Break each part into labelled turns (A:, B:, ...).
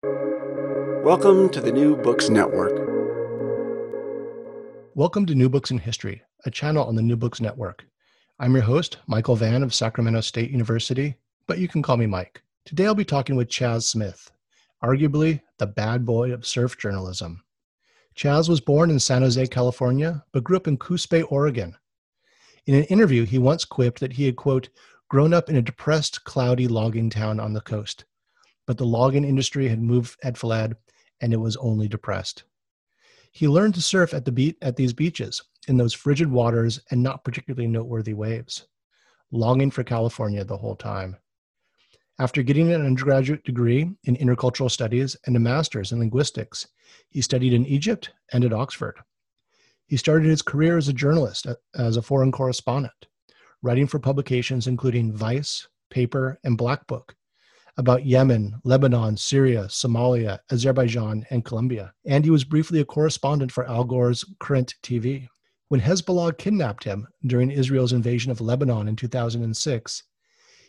A: Welcome to the New Books Network.
B: Welcome to New Books in History, a channel on the New Books Network. I'm your host, Michael Vann of Sacramento State University, but you can call me Mike. Today I'll be talking with Chas Smith, arguably the bad boy of surf journalism. Chas was born in San Jose, California, but grew up in Coos Bay, Oregon. In an interview, he once quipped that he had, quote, grown up in a depressed, cloudy logging town on the coast but the logging industry had moved at fled and it was only depressed. He learned to surf at the beat at these beaches in those frigid waters and not particularly noteworthy waves, longing for California the whole time. After getting an undergraduate degree in intercultural studies and a master's in linguistics, he studied in Egypt and at Oxford. He started his career as a journalist, uh, as a foreign correspondent, writing for publications including Vice, Paper, and Black Book, about Yemen, Lebanon, Syria, Somalia, Azerbaijan, and Colombia. And he was briefly a correspondent for Al Gore's Current TV. When Hezbollah kidnapped him during Israel's invasion of Lebanon in 2006,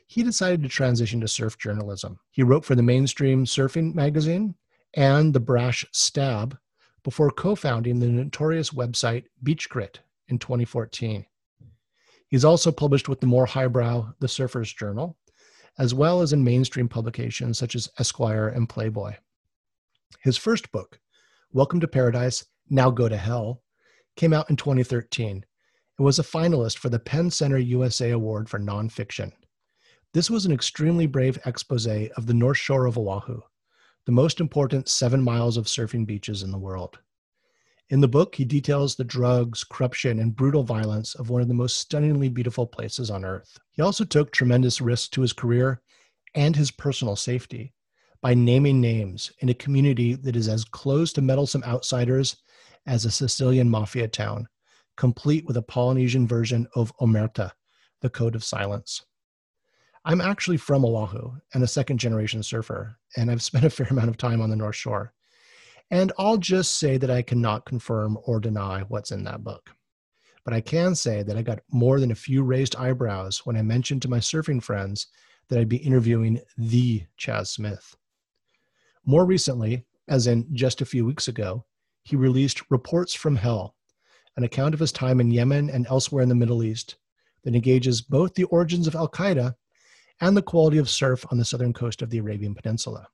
B: he decided to transition to surf journalism. He wrote for the mainstream surfing magazine and the brash Stab before co founding the notorious website BeachGrit in 2014. He's also published with the more highbrow The Surfer's Journal as well as in mainstream publications such as Esquire and Playboy. His first book, Welcome to Paradise, Now Go to Hell, came out in 2013 and was a finalist for the PEN Center USA Award for Nonfiction. This was an extremely brave expose of the North Shore of Oahu, the most important seven miles of surfing beaches in the world. In the book, he details the drugs, corruption, and brutal violence of one of the most stunningly beautiful places on earth. He also took tremendous risks to his career and his personal safety by naming names in a community that is as close to meddlesome outsiders as a Sicilian mafia town, complete with a Polynesian version of Omerta, the Code of Silence. I'm actually from Oahu and a second generation surfer, and I've spent a fair amount of time on the North Shore. And I'll just say that I cannot confirm or deny what's in that book. But I can say that I got more than a few raised eyebrows when I mentioned to my surfing friends that I'd be interviewing the Chas Smith. More recently, as in just a few weeks ago, he released Reports from Hell, an account of his time in Yemen and elsewhere in the Middle East that engages both the origins of Al Qaeda and the quality of surf on the southern coast of the Arabian Peninsula.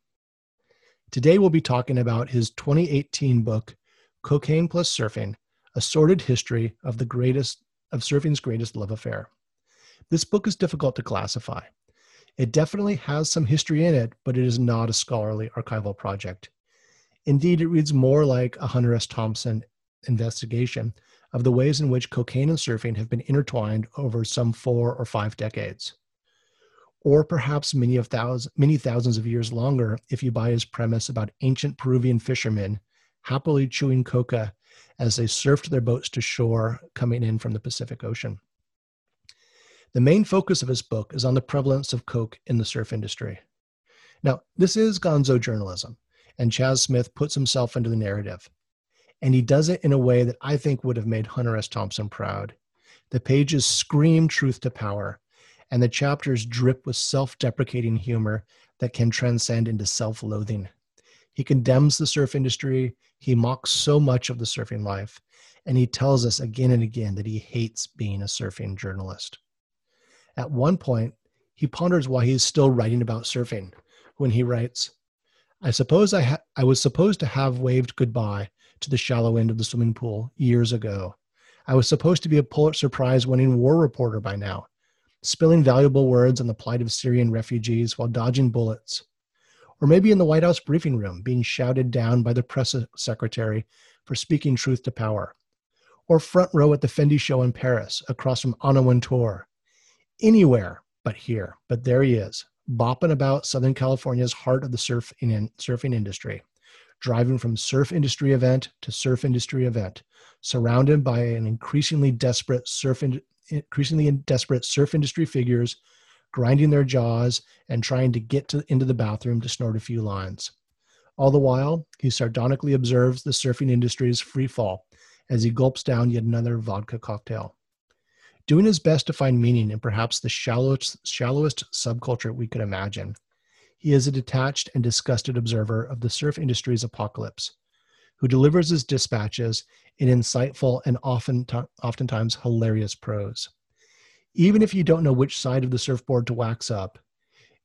B: Today, we'll be talking about his 2018 book, Cocaine Plus Surfing A Sordid History of the Greatest of Surfing's Greatest Love Affair. This book is difficult to classify. It definitely has some history in it, but it is not a scholarly archival project. Indeed, it reads more like a Hunter S. Thompson investigation of the ways in which cocaine and surfing have been intertwined over some four or five decades or perhaps many of thousands, many thousands of years longer if you buy his premise about ancient Peruvian fishermen happily chewing coca as they surfed their boats to shore coming in from the Pacific Ocean. The main focus of his book is on the prevalence of coke in the surf industry. Now, this is gonzo journalism, and Chas Smith puts himself into the narrative. And he does it in a way that I think would have made Hunter S. Thompson proud. The pages scream truth to power, and the chapters drip with self deprecating humor that can transcend into self loathing. He condemns the surf industry, he mocks so much of the surfing life, and he tells us again and again that he hates being a surfing journalist. At one point, he ponders why he is still writing about surfing when he writes, I suppose I, ha- I was supposed to have waved goodbye to the shallow end of the swimming pool years ago. I was supposed to be a Pulitzer Prize winning war reporter by now spilling valuable words on the plight of Syrian refugees while dodging bullets. Or maybe in the White House briefing room, being shouted down by the press secretary for speaking truth to power. Or front row at the Fendi show in Paris, across from Anna Wintour. Anywhere but here. But there he is, bopping about Southern California's heart of the surf in, surfing industry, driving from surf industry event to surf industry event, surrounded by an increasingly desperate surf increasingly desperate surf industry figures grinding their jaws and trying to get to, into the bathroom to snort a few lines. All the while, he sardonically observes the surfing industry's free fall as he gulps down yet another vodka cocktail. Doing his best to find meaning in perhaps the shallowest, shallowest subculture we could imagine, He is a detached and disgusted observer of the surf industry's apocalypse, who delivers his dispatches in insightful and often oftentimes hilarious prose. Even if you don't know which side of the surfboard to wax up,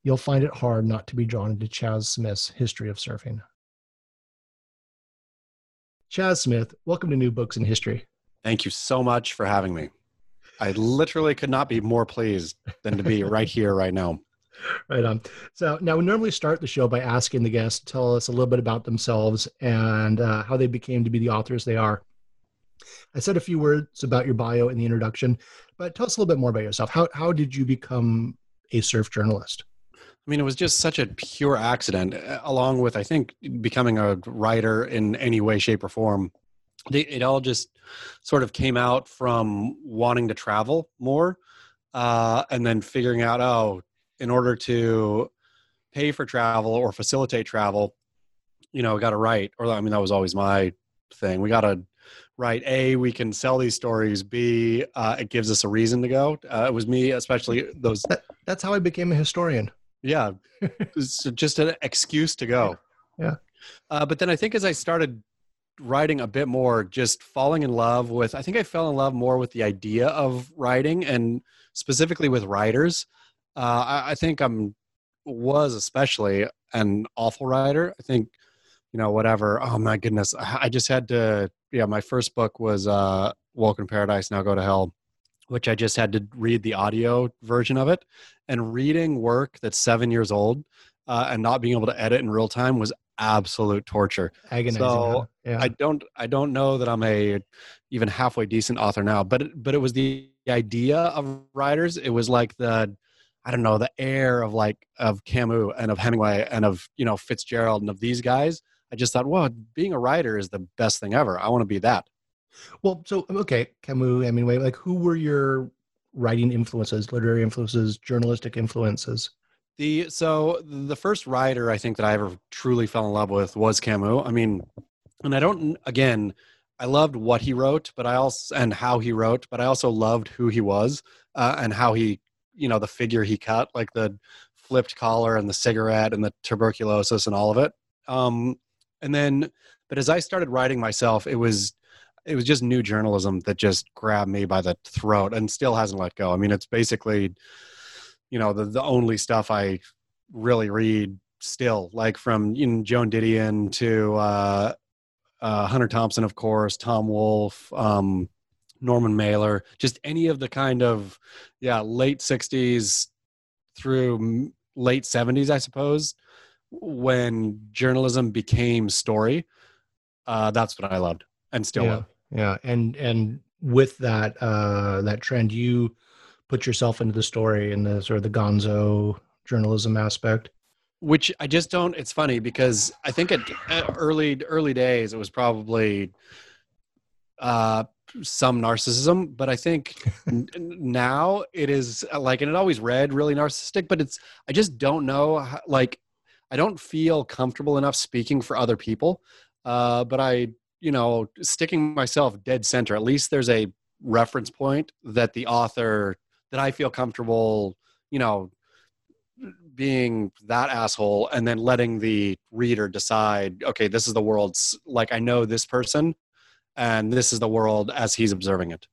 B: you'll find it hard not to be drawn into Chas Smith's history of surfing. Chas Smith, welcome to New Books in History.
C: Thank you so much for having me. I literally could not be more pleased than to be right here, right now.
B: Right on. So now we normally start the show by asking the guests to tell us a little bit about themselves and uh, how they became to be the authors they are. I said a few words about your bio in the introduction, but tell us a little bit more about yourself. How how did you become a surf journalist?
C: I mean, it was just such a pure accident, uh, along with I think becoming a writer in any way, shape, or form. It all just sort of came out from wanting to travel more, uh, and then figuring out, oh, in order to pay for travel or facilitate travel, you know, got to write. Or I mean, that was always my thing. We got to write a we can sell these stories. B uh, it gives us a reason to go. Uh, it was me especially those that,
B: that's how i became a historian.
C: Yeah. It's just an excuse to go.
B: Yeah.
C: Uh, but then i think as i started writing a bit more just falling in love with i think i fell in love more with the idea of writing and specifically with writers uh, I, I think i'm was especially an awful writer. I think you know whatever. Oh my goodness. I just had to yeah my first book was uh welcome to paradise now go to hell which i just had to read the audio version of it. And reading work that's seven years old uh, and not being able to edit in real time was absolute torture.
B: Agonizing,
C: so yeah. i don't i don't know that i'm a even halfway decent author now but but it was the idea of writers. It was like the I don't know, the air of like of Camus and of Hemingway and of you know Fitzgerald and of these guys I just thought, well, being a writer is the best thing ever. I want to be that.
B: Well, so okay, Camus, Hemingway, like who were your writing influences, literary influences, journalistic influences?
C: The so the first writer I think that I ever truly fell in love with was Camus. I mean, and I don't again, I loved what he wrote, but I also and how he wrote, but I also loved who he was uh, and how he, you know, the figure he cut, like the flipped collar and the cigarette and the tuberculosis and all of it. Um, and then but as i started writing myself it was it was just new journalism that just grabbed me by the throat and still hasn't let go i mean it's basically you know the, the only stuff i really read still like from you know, joan didion to uh, uh, hunter thompson of course tom wolfe um, norman mailer just any of the kind of yeah late 60s through late 70s i suppose when journalism became story, uh, that's what I loved and still
B: yeah,
C: love.
B: Yeah, and and with that uh, that trend, you put yourself into the story and the sort of the Gonzo journalism aspect.
C: Which I just don't. It's funny because I think at, at early early days it was probably uh, some narcissism, but I think now it is like, and it always read really narcissistic, but it's, I just don't know, how, like, I don't feel comfortable enough speaking for other people. Uh, but I, you know, sticking myself dead center, at least there's a reference point that the author that I feel comfortable, you know, being that asshole and then letting the reader decide, okay, this is the world's like I know this person and this is the world as he's observing it.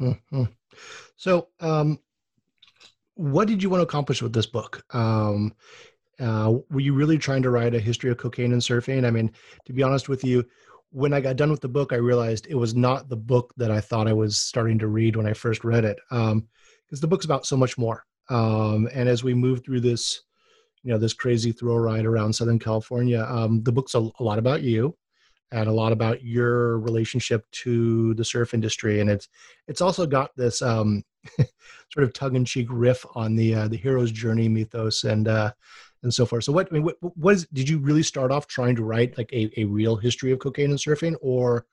B: Mm-hmm. So, um, what did you want to accomplish with this book? Um, uh, were you really trying to write a history of cocaine and surfing? I mean, to be honest with you, when I got done with the book, I realized it was not the book that I thought I was starting to read when I first read it, because um, the book's about so much more. Um, and as we move through this, you know, this crazy thrill ride around Southern California, um, the book's a, a, lot about you, and a lot about your relationship to the surf industry, and it's it's also got this um, sort of tongue-in-cheek riff on the uh, the hero's journey mythos and. Uh, and so forth. So what I mean, what, what is, did you really start off trying to write like a, a real history of cocaine and surfing or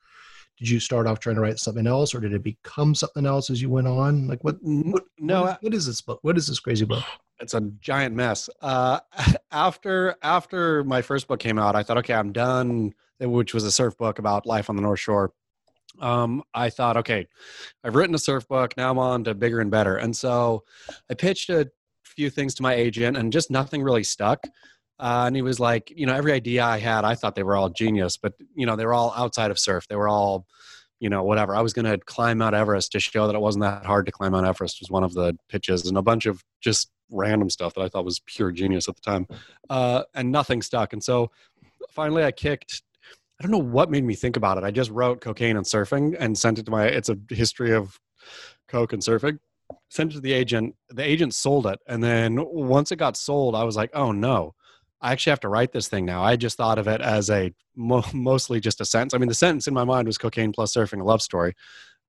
B: did you start off trying to write something else or did it become something else as you went on? Like what, what
C: no,
B: what is, what is this book? What is this crazy book?
C: It's a giant mess. Uh, after, after my first book came out, I thought, okay, I'm done, which was a surf book about life on the North Shore um, I thought, okay, I've written a surf book. Now I'm on to bigger and better. And so I pitched a few things to my agent and just nothing really stuck. Uh, and he was like, you know, every idea I had, I thought they were all genius, but you know, they were all outside of surf. They were all, you know, whatever. I was going to climb Mount Everest to show that it wasn't that hard to climb Mount Everest was one of the pitches, and a bunch of just random stuff that I thought was pure genius at the time, uh, and nothing stuck. And so finally, I kicked. I don't know what made me think about it. I just wrote cocaine and surfing and sent it to my. It's a history of coke and surfing. Sent it to the agent. The agent sold it, and then once it got sold, I was like, oh no I actually have to write this thing now. I just thought of it as a mo- mostly just a sentence. I mean, the sentence in my mind was cocaine plus surfing, a love story.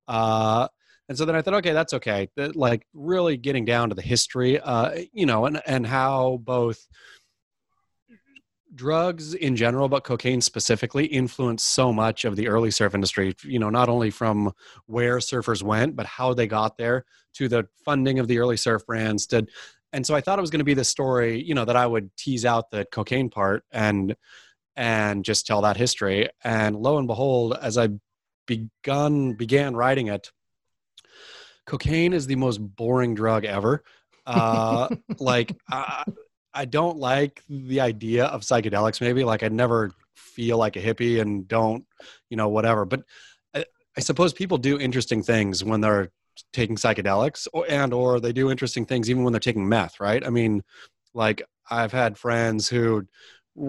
C: Uh, and so then I thought, okay, that's okay. like really getting down to the history, uh, you know, and, and how both drugs in general, but cocaine specifically influenced so much of the early surf industry, you know, not only from where surfers went, but how they got there to the funding of the early surf brands to and so I thought it was going to be the story, you know, that I would tease out the cocaine part and and just tell that history. And lo and behold, as I begun began writing it, cocaine is the most boring drug ever. Uh, like I, I don't like the idea of psychedelics. Maybe like I never feel like a hippie and don't, you know, whatever. But I, I suppose people do interesting things when they're taking psychedelics or, and or they do interesting things even when they're taking meth right? I mean like i've had friends who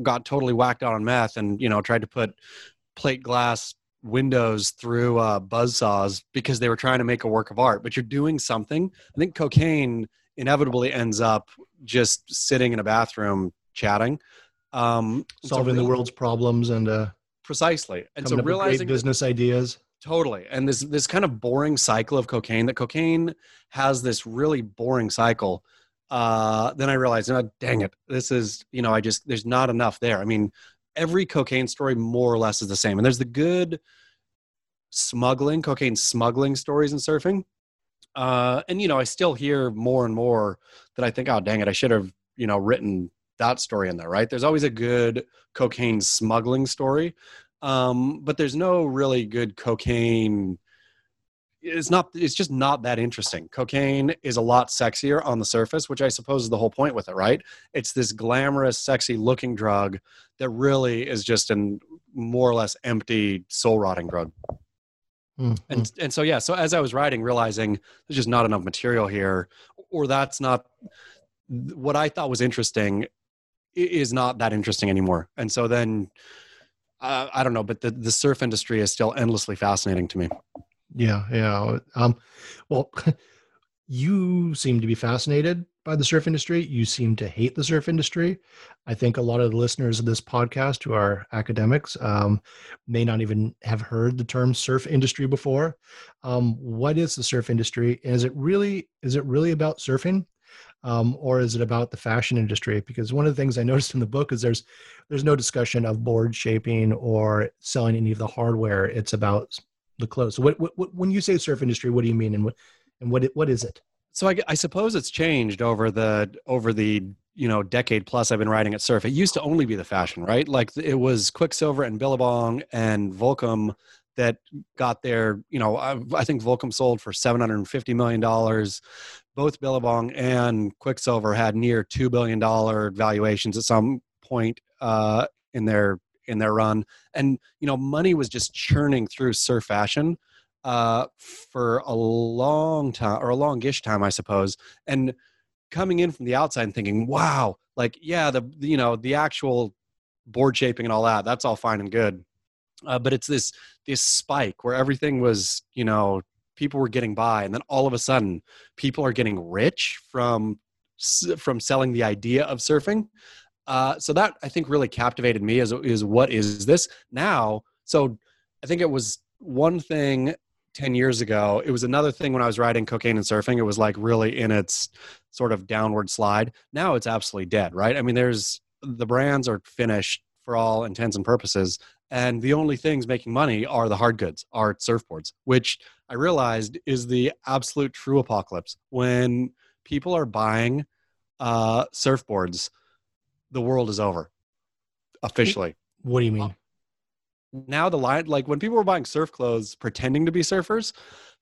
C: got totally whacked out on meth and you know tried to put plate glass windows through uh, buzz saws because they were trying to make a work of art. But you're doing something. I think cocaine inevitably ends up just sitting in a bathroom chatting um,
B: solving so the world's problems and uh,
C: precisely. And so realizing
B: business ideas
C: Totally. And this this kind of boring cycle of cocaine that cocaine has this really boring cycle. Uh, then I realized, oh, dang it, this is, you know, I just, there's not enough there. I mean, every cocaine story more or less is the same. And there's the good smuggling, cocaine smuggling stories in surfing. Uh, and, you know, I still hear more and more that I think, oh, dang it, I should have, you know, written that story in there, right? There's always a good cocaine smuggling story um, but there's no really good cocaine. It's not it's just not that interesting. Cocaine is a lot sexier on the surface which i suppose is the whole point with it right? It's this glamorous sexy looking drug that really is just an more or less empty soul rotting drug. Mm-hmm. and and so yeah so as i was writing realizing there's just not enough material here or that's not what i thought was interesting is not that interesting anymore. And so then uh, I don't know, but the, the surf industry is still endlessly fascinating to me.
B: Yeah, yeah. Um, well, you seem to be fascinated by the surf industry. You seem to hate the surf industry. I think a lot of the listeners of this podcast who are academics um, may not even have heard the term surf industry before. Um, what is the surf industry? Is it really is it really about surfing? Um, or is it about the fashion industry? Because one of the things I noticed in the book is there's there's no discussion of board shaping or selling any of the hardware. It's about the clothes. So what, what, when you say surf industry, what do you mean, and what and what what is it?
C: So I, I suppose it's changed over the over the you know decade plus I've been writing at Surf. It used to only be the fashion, right? Like it was Quiksilver and Billabong and Volcom that got their, you know, I, I think Volcom sold for $750 million. Both Billabong and Quiksilver had near $2 billion valuations at some point uh, in their in their run. And, you know, money was just churning through surf fashion uh, for a long time or a longish time, I suppose. And coming in from the outside and thinking, wow, like, yeah, the, you know, the actual board shaping and all that, that's all fine and good uh, but it's this this spike where everything was you know people were getting by and then all of a sudden people are getting rich from from selling the idea of surfing. Uh, so that i think really captivated me as is what is this now? So i think it was one thing 10 years ago it was another thing when i was writing cocaine and surfing it was like really in its sort of downward slide. Now it's absolutely dead right? I mean there's the brands are finished for all intents and purposes and the only things making money are the hard goods are surfboards which i realized is the absolute true apocalypse. When people are buying uh, surfboards the world is over officially.
B: what do you mean?
C: Now the line like when people were buying surf clothes pretending to be surfers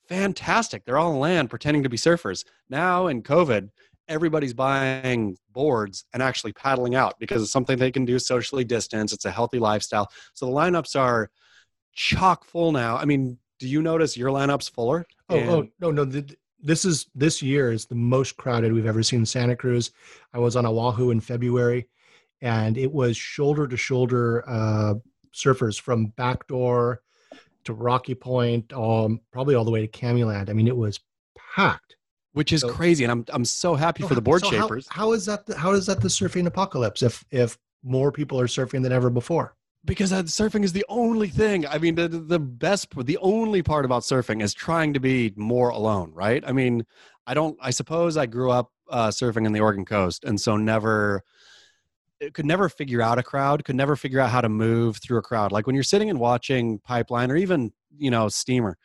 C: fantastic they're all on land pretending to be surfers. Now in covid everybody's buying boards and actually paddling out because it's something they can do socially distance. It's a healthy lifestyle. So the lineups are chock full now. I mean, do you notice your lineups fuller?
B: Oh, oh no, no. The, this is this year is the most crowded we've ever seen Santa Cruz. I was on Oahu in February, and it was shoulder to shoulder uh, surfers from Backdoor to Rocky Point, um, probably all the way to Kammieland. I mean, it was packed
C: which is so, crazy and i'm i'm so happy for the board so shapers.
B: how, how is that the, how is that the surfing apocalypse if if more people are surfing than ever before?
C: Because surfing is the only thing i mean the the best the only part about surfing is trying to be more alone right? I mean i don't i suppose i grew up uh, surfing in the oregon coast and so never could never figure out a crowd could never figure out how to move through a crowd. Like when you're sitting and watching pipeline or even you know steamer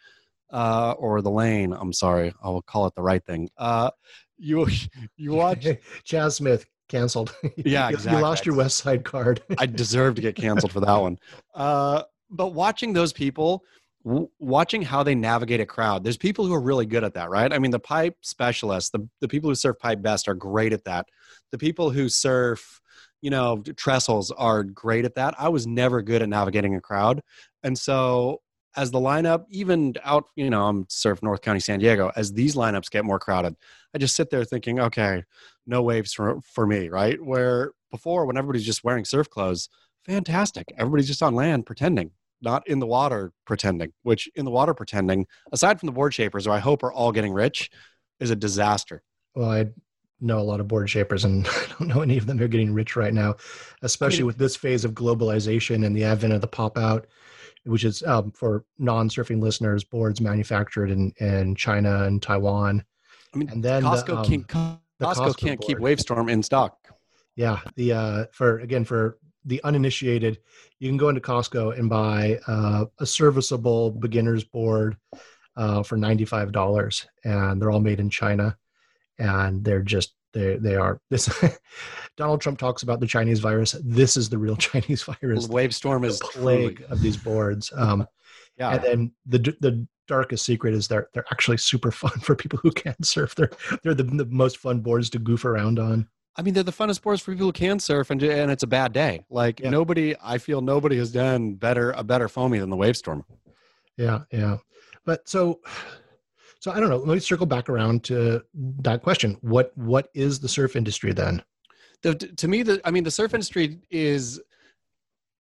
C: uh, or the lane. I'm sorry, I will call it the right thing. Uh, you you watch
B: Chas Smith canceled.
C: Yeah, exactly.
B: You lost your West Side card.
C: I deserve to get canceled for that one. Uh, but watching those people, w- watching how they navigate a crowd, there's people who are really good at that, right? I mean, the pipe specialists, the the people who surf pipe best are great at that. The people who surf you know trestles are great at that i was never good at navigating a crowd and so as the lineup, even out, you know, I'm surf North County, San Diego, as these lineups get more crowded, I just sit there thinking, okay, no waves for, for me, right? Where before, when everybody's just wearing surf clothes, fantastic. Everybody's just on land pretending, not in the water pretending, which in the water pretending, aside from the board shapers, who I hope are all getting rich, is a disaster.
B: Well, I know a lot of board shapers, and I don't know any of them are getting rich right now, especially with this phase of globalization and the advent of the pop out which is um, for non-surfing listeners, boards manufactured in, in China and Taiwan.
C: I mean, and then Costco the, um, can't, Costco, Costco can't board. keep Wavestorm in stock.
B: Yeah, the uh, for again for the uninitiated, you can go into Costco and buy uh, a serviceable beginner's board uh, for ninety five dollars, and they're all made in China, and they're just they they are this. Donald Trump talks about the Chinese virus. This is the real Chinese virus.
C: Wavestorm is the
B: plague truly. of these boards. Um, yeah, and then the the darkest secret is they're they're actually super fun for people who can't surf. They're they're the, the most fun boards to goof around on.
C: I mean, they're the funnest boards for people who can surf, and and it's a bad day. Like yeah. nobody, I feel nobody has done better a better foamy than the Wavestorm.
B: Yeah, yeah. But so so I don't know. Let me circle back around to that question. What what is the surf industry then?
C: The, to me, the I mean, the surf industry is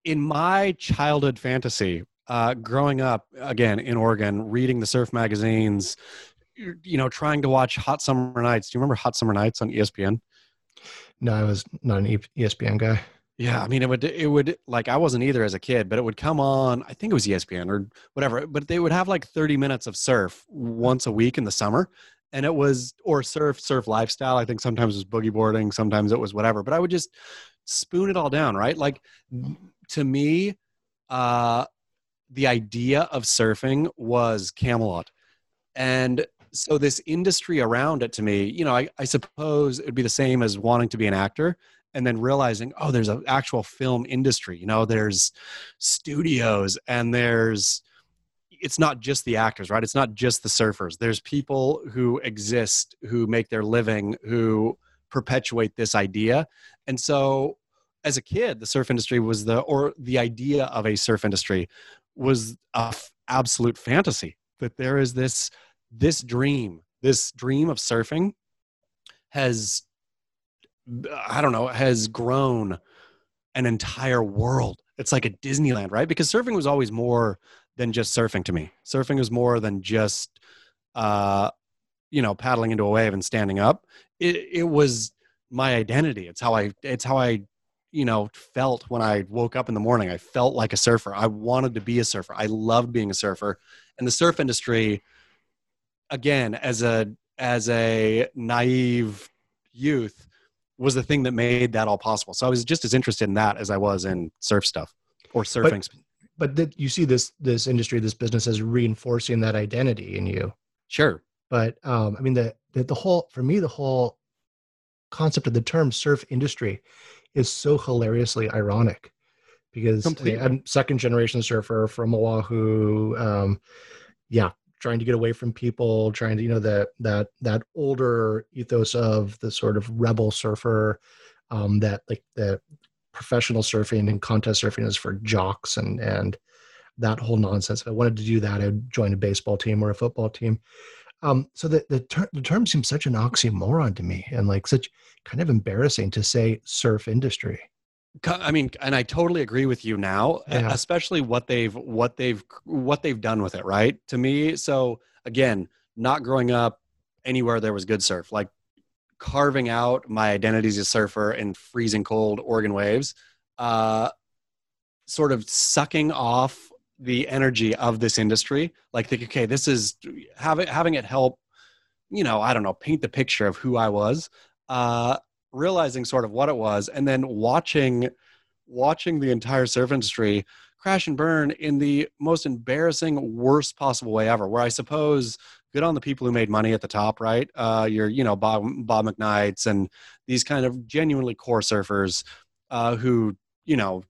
C: in my childhood fantasy. Uh, growing up again in Oregon, reading the surf magazines, you know, trying to watch Hot Summer Nights. Do you remember Hot Summer Nights on ESPN?
B: No, I was not an ESPN guy.
C: Yeah, I mean, it would it would like I wasn't either as a kid, but it would come on. I think it was ESPN or whatever. But they would have like thirty minutes of surf once a week in the summer, and it was or surf surf lifestyle. I think sometimes it was boogie boarding, sometimes it was whatever. But I would just spoon it all down, right? Like to me, uh, the idea of surfing was Camelot, and so this industry around it to me, you know, I, I suppose it'd be the same as wanting to be an actor and then realizing oh there's an actual film industry you know there's studios and there's it's not just the actors right? It's not just the surfers. There's people who exist who make their living who perpetuate this idea. And so as a kid the surf industry was the or the idea of a surf industry was a f- absolute fantasy that there is this this dream this dream of surfing has I don't know, has grown an entire world. It's like a Disneyland, right? Because surfing was always more than just surfing to me. Surfing was more than just, uh, you know, paddling into a wave and standing up. It, it was my identity. It's how I, it's how I, you know, felt when I woke up in the morning. I felt like a surfer. I wanted to be a surfer. I loved being a surfer. And the surf industry, again, as a, as a naive youth, was the thing that made that all possible. So I was just as interested in that as I was in surf stuff or surfing.
B: But, but that you see this this industry, this business as reinforcing that identity in you.
C: Sure.
B: But um, I mean the, the the whole for me the whole concept of the term surf industry is so hilariously ironic because I am second generation surfer from Oahu. Um, yeah, trying to get away from people, trying to you know that that that older ethos of the sort of rebel surfer, um, that like the professional surfing and contest surfing is for jocks and and that whole nonsense. If I wanted to do that, I'd join a baseball team or a football team. Um, so the the, ter- the term seems such an oxymoron to me, and like such kind of embarrassing to say surf industry.
C: I mean, and I totally agree with you now, yeah. especially what they've what they've what they've done with it. Right to me, so again, not growing up anywhere there was good surf, like carving out my identity as a surfer in freezing cold Oregon waves, uh, sort of sucking off the energy of this industry. Like, think, okay, this is having having it help, you know, I don't know, paint the picture of who I was. Uh, realizing sort of what it was and then watching watching the entire surf industry crash and burn in the most embarrassing worst possible way ever where i suppose good on the people who made money at the top right? Uh your you know bob bob mcknights and these kind of genuinely core surfers uh who you know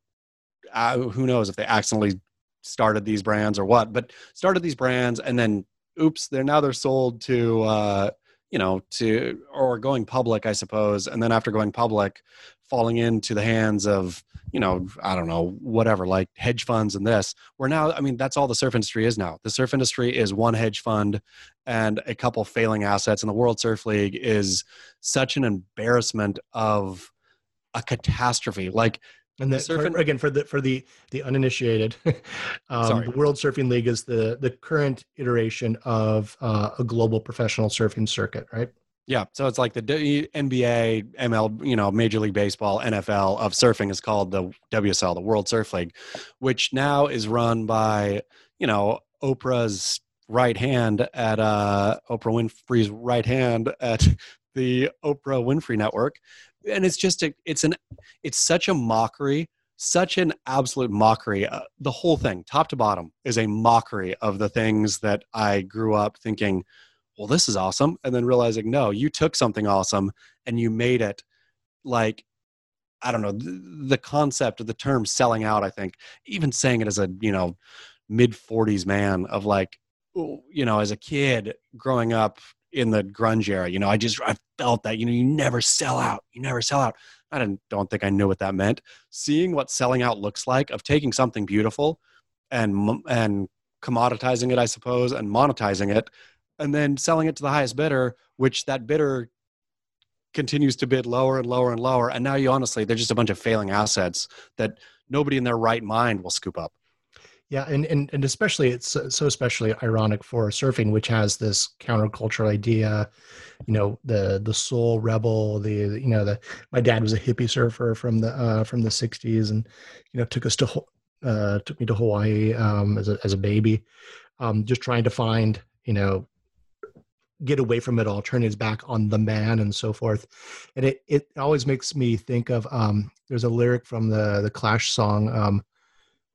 C: uh, who knows if they accidentally started these brands or what but started these brands and then oops they're now they're sold to uh you know to or going public i suppose and then after going public falling into the hands of you know i don't know whatever like hedge funds and this where now i mean that's all the surf industry is now. The surf industry is one hedge fund and a couple failing assets and the world surf league is such an embarrassment of a catastrophe. Like
B: and the, for, again, for the for the the uninitiated, um, the World Surfing League is the the current iteration of uh, a global professional surfing circuit, right?
C: Yeah, so it's like the NBA, ML, you know, Major League Baseball, NFL of surfing is called the WSL, the World Surf League, which now is run by you know Oprah's right hand at uh, Oprah Winfrey's right hand at the Oprah Winfrey Network, and it's just a, it's an it's such a mockery such an absolute mockery. Uh, the whole thing top to bottom is a mockery of the things that i grew up thinking well this is awesome and then realizing no you took something awesome and you made it like i don't know the, concept of the term selling out i think even saying it as a you know mid 40s man of like you know as a kid growing up in the grunge era. You know, I just I felt that you know you never sell out. You never sell out. I didn't don't think I knew what that meant. Seeing what selling out looks like of taking something beautiful and and commoditizing it, I suppose, and monetizing it, and then selling it to the highest bidder, which that bidder continues to bid lower and lower and lower. And now you honestly, they're just a bunch of failing assets that nobody in their right mind will scoop up.
B: Yeah, and, and and especially it's so especially ironic for surfing, which has this countercultural idea, you know, the the soul rebel, the you know the my dad was a hippie surfer from the uh, from the '60s, and you know took us to uh, took me to Hawaii um, as a as a baby, um, just trying to find you know get away from it all, turn his back on the man and so forth, and it it always makes me think of um, there's a lyric from the the Clash song. Um,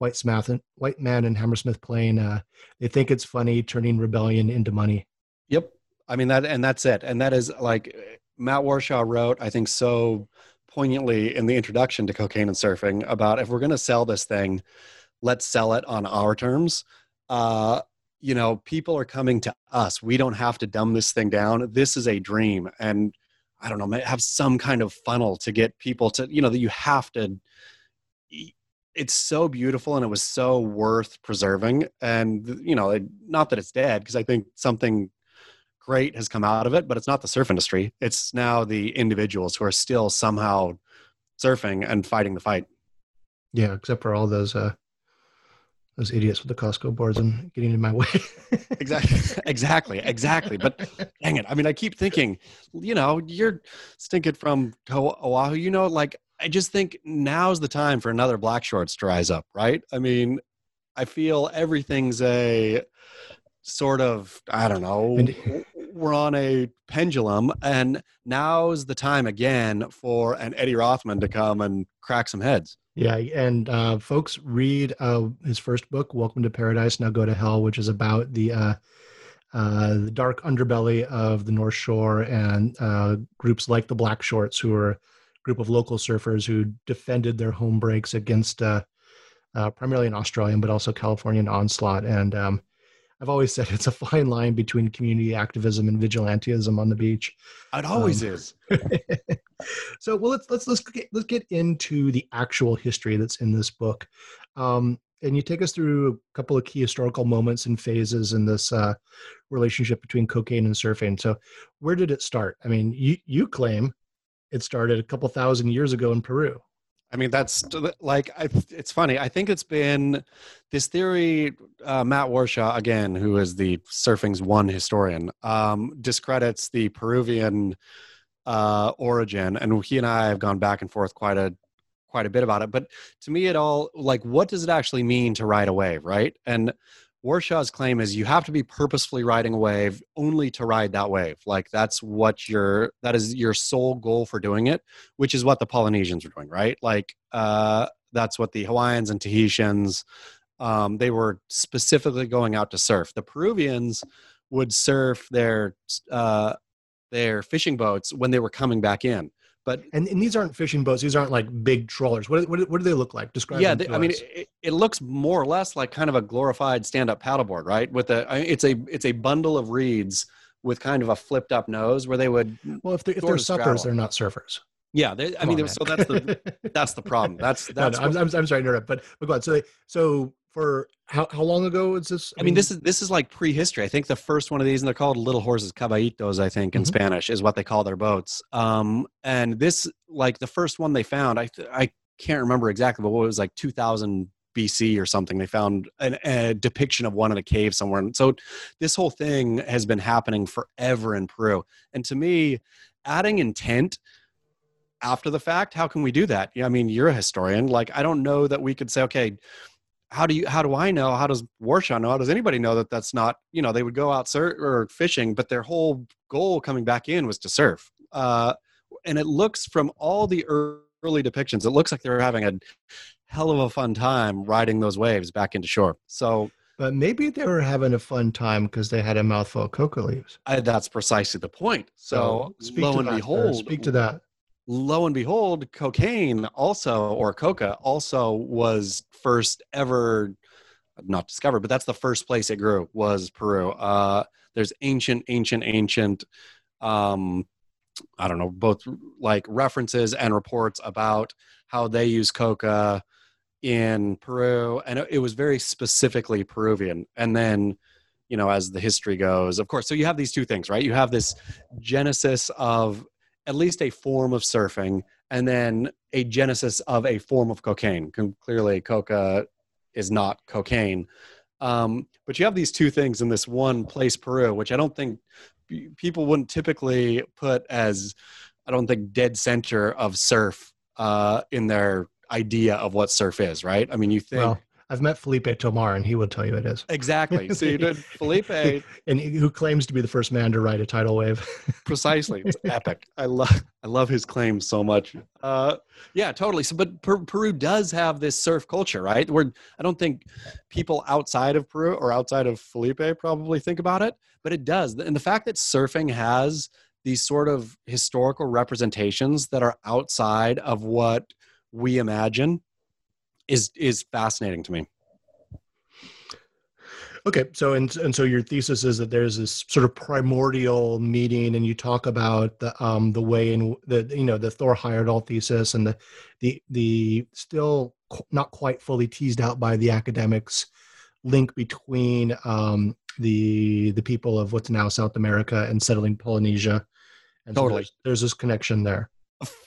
B: White Smith and White Man and Hammersmith Palais. Uh, they think it's funny turning rebellion into money.
C: Yep, I mean that, and that's it. And that is like Matt Warshaw wrote, I think so poignantly in the introduction to Cocaine and Surfing about if we're going to sell this thing, let's sell it on our terms. Uh, you know, people are coming to us. We don't have to dumb this thing down. This is a dream, and I don't know, have some kind of funnel to get people to, you know, that you have to it's so beautiful and it was so worth preserving and you know not that it's dead because i think something great has come out of it but it's not the surf industry it's now the individuals who are still somehow surfing and fighting the fight
B: yeah except for all those uh those idiots with the Costco boards and getting in my way.
C: exactly, exactly, exactly. But dang it! I mean, I keep thinking, you know, you're stinking from Oahu. You know, like I just think now's the time for another black shorts to rise up, right? I mean, I feel everything's a sort of, I don't know, we're on a pendulum, and now's the time again for an Eddie Rothman to come and crack some heads.
B: Yeah, and uh, folks, read uh, his first book, "Welcome to Paradise, Now Go to Hell," which is about the uh, uh, the dark underbelly of the North Shore and uh, groups like the Black Shorts, who are group of local surfers who defended their home breaks against uh, uh, primarily an Australian, but also Californian onslaught. And um, I've always said it's a fine line between community activism and vigilantism on the beach.
C: It always
B: Um,
C: is.
B: so well let's let's let's get, let's get into the actual history that's in this book um, and you take us through a couple of key historical moments and phases in this uh, relationship between cocaine and surfing so where did it start i mean you you claim it started a couple thousand years ago in peru
C: I mean, that's like I, it's funny. I think it's been this theory. Uh, Matt Warshaw, again, who is the surfing's one historian, um, discredits the Peruvian uh, origin, and he and I have gone back and forth quite a quite a bit about it. But to me, it all like what does it actually mean to ride a wave, right? And Warshaw's claim is you have to be purposefully riding a wave only to ride that wave. Like that's what your that is your sole goal for doing it, which is what the Polynesians were doing, right? Like uh, that's what the Hawaiians and Tahitians um, they were specifically going out to surf. The Peruvians would surf their uh, their fishing boats when they were coming back in. But
B: and, and these aren't fishing boats these aren't like big trawlers what, what, what do they look like describe
C: yeah,
B: them
C: they, I mean, it, it looks more or less like kind of a glorified stand-up paddleboard, right? With a it's a it's a bundle of reeds with kind of a flipped up nose where they would,
B: well if they're, if they're
C: of
B: suppers they're not surfers
C: yeah. They, I
B: Come
C: mean,
B: on,
C: so that's the that's the problem. That's that's.
B: no, I'm,
C: what-
B: I'm, I'm sorry to interrupt, but, but go on. So, they, so for how, how long ago is this?
C: I mean, this is this is like prehistory. I think the first one of these, and they're called little horses, caballitos. I think in
B: Mhm.
C: Spanish is what they call their boats. Um, and this, like the first one they found, I I can't remember exactly, but what it was like 2000 BC or something. They found an, a depiction of one in a cave somewhere. And so this whole thing has been happening forever in Peru. And to me, adding intent after the fact, how can we do that? Yeah, I mean, you're a historian. Like, I don't know that we could say, okay, how do you how do i know? How does warshaw know? How does anybody know that that's not you know they would go out sur- or fishing but their whole goal coming back in was to surf. Uh, and it looks from all the early depictions it looks like they're having a hell of a fun time riding those waves back into shore. So
B: But maybe they were having a fun time because they had a mouthful of coca leaves.
C: I, that's precisely the point. So,
B: speak
C: lo and
B: that,
C: behold
B: speak to that.
C: Lo and behold, cocaine also, or coca also was first ever not discovered, but that's the first place it grew was Peru. Uh, there's ancient, ancient, ancient, um, I don't know, both like references and reports about how they use coca in Peru, and it, was very specifically Peruvian. And then, you know, as the history goes, of course, so you have these two things, right? You have this genesis of at least a form of surfing and then a genesis of a form of cocaine. Clearly, coca is not cocaine. Um, but you have these two things in this one place, Peru, which I don't think people wouldn't typically put as, I don't think, dead center of surf uh, in their idea of what surf is, right? I mean, you think.
B: Well, I've met Felipe Pomar, and he will tell you it is.
C: Exactly. So you did Felipe.
B: And he- who claims to be the first man to ride a tidal wave.
C: precisely. It's epic. I love i love his claims so much. Uh yeah totally. So but per- peru does have this surf culture right? Where i don't think people outside of peru or outside of felipe probably think about it but it does. And the fact that surfing has these sort of historical representations that are outside of what we imagine is is fascinating to me
B: Okay, so and and so your thesis is that there's this sort of primordial meeting, and you talk about the um the way in the you know the Thor Heyerdahl thesis and the the the still qu- not quite fully teased out by the academics link between um the the people of what's now South America and settling Polynesia. And so
C: Totally.
B: there's, there's this connection there.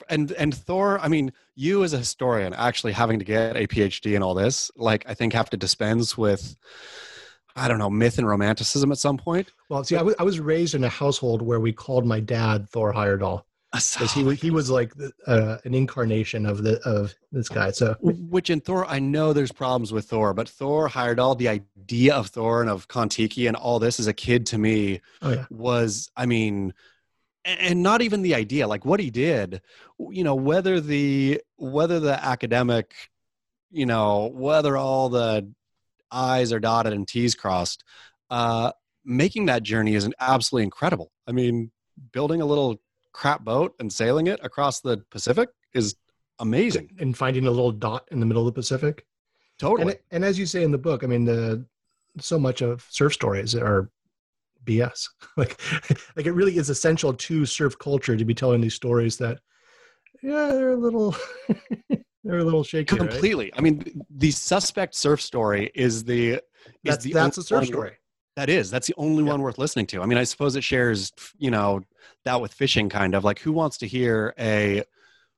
C: And and Thor, I mean, you as a historian actually having to get a PhD in all this, like I think have to dispense with I don't know, myth and romanticism at some point.
B: Well, see, I was I was raised in a household where we called my dad Thor Heyerdahl because he he was like uh, an incarnation of the of this guy. So
C: Which in Thor, I know there's problems with Thor, but Thor Heyerdahl, the idea of Thor and of Kon-Tiki and all this as a kid to me
B: oh yeah,
C: was, I mean, and not even the idea, like what he did, you know, whether the whether the academic, you know, whether all the I's are dotted and T's crossed, uh, making that journey is absolutely incredible. I mean, building a little crap boat and sailing it across the Pacific is amazing.
B: and finding a little dot in the middle of the Pacific.
C: Totally.
B: And, and as you say in the book, I mean the so much of surf stories are BS. like, like it really is essential to surf culture to be telling these stories that, yeah, they're a little, they're a little shaky. right?
C: completely. I mean, the suspect surf story is the is
B: That's
C: the
B: that's a surf story.
C: That is. That's the only
B: Yeah.
C: one worth listening to. I mean, I suppose it shares, you know, that with fishing kind of like who wants to hear a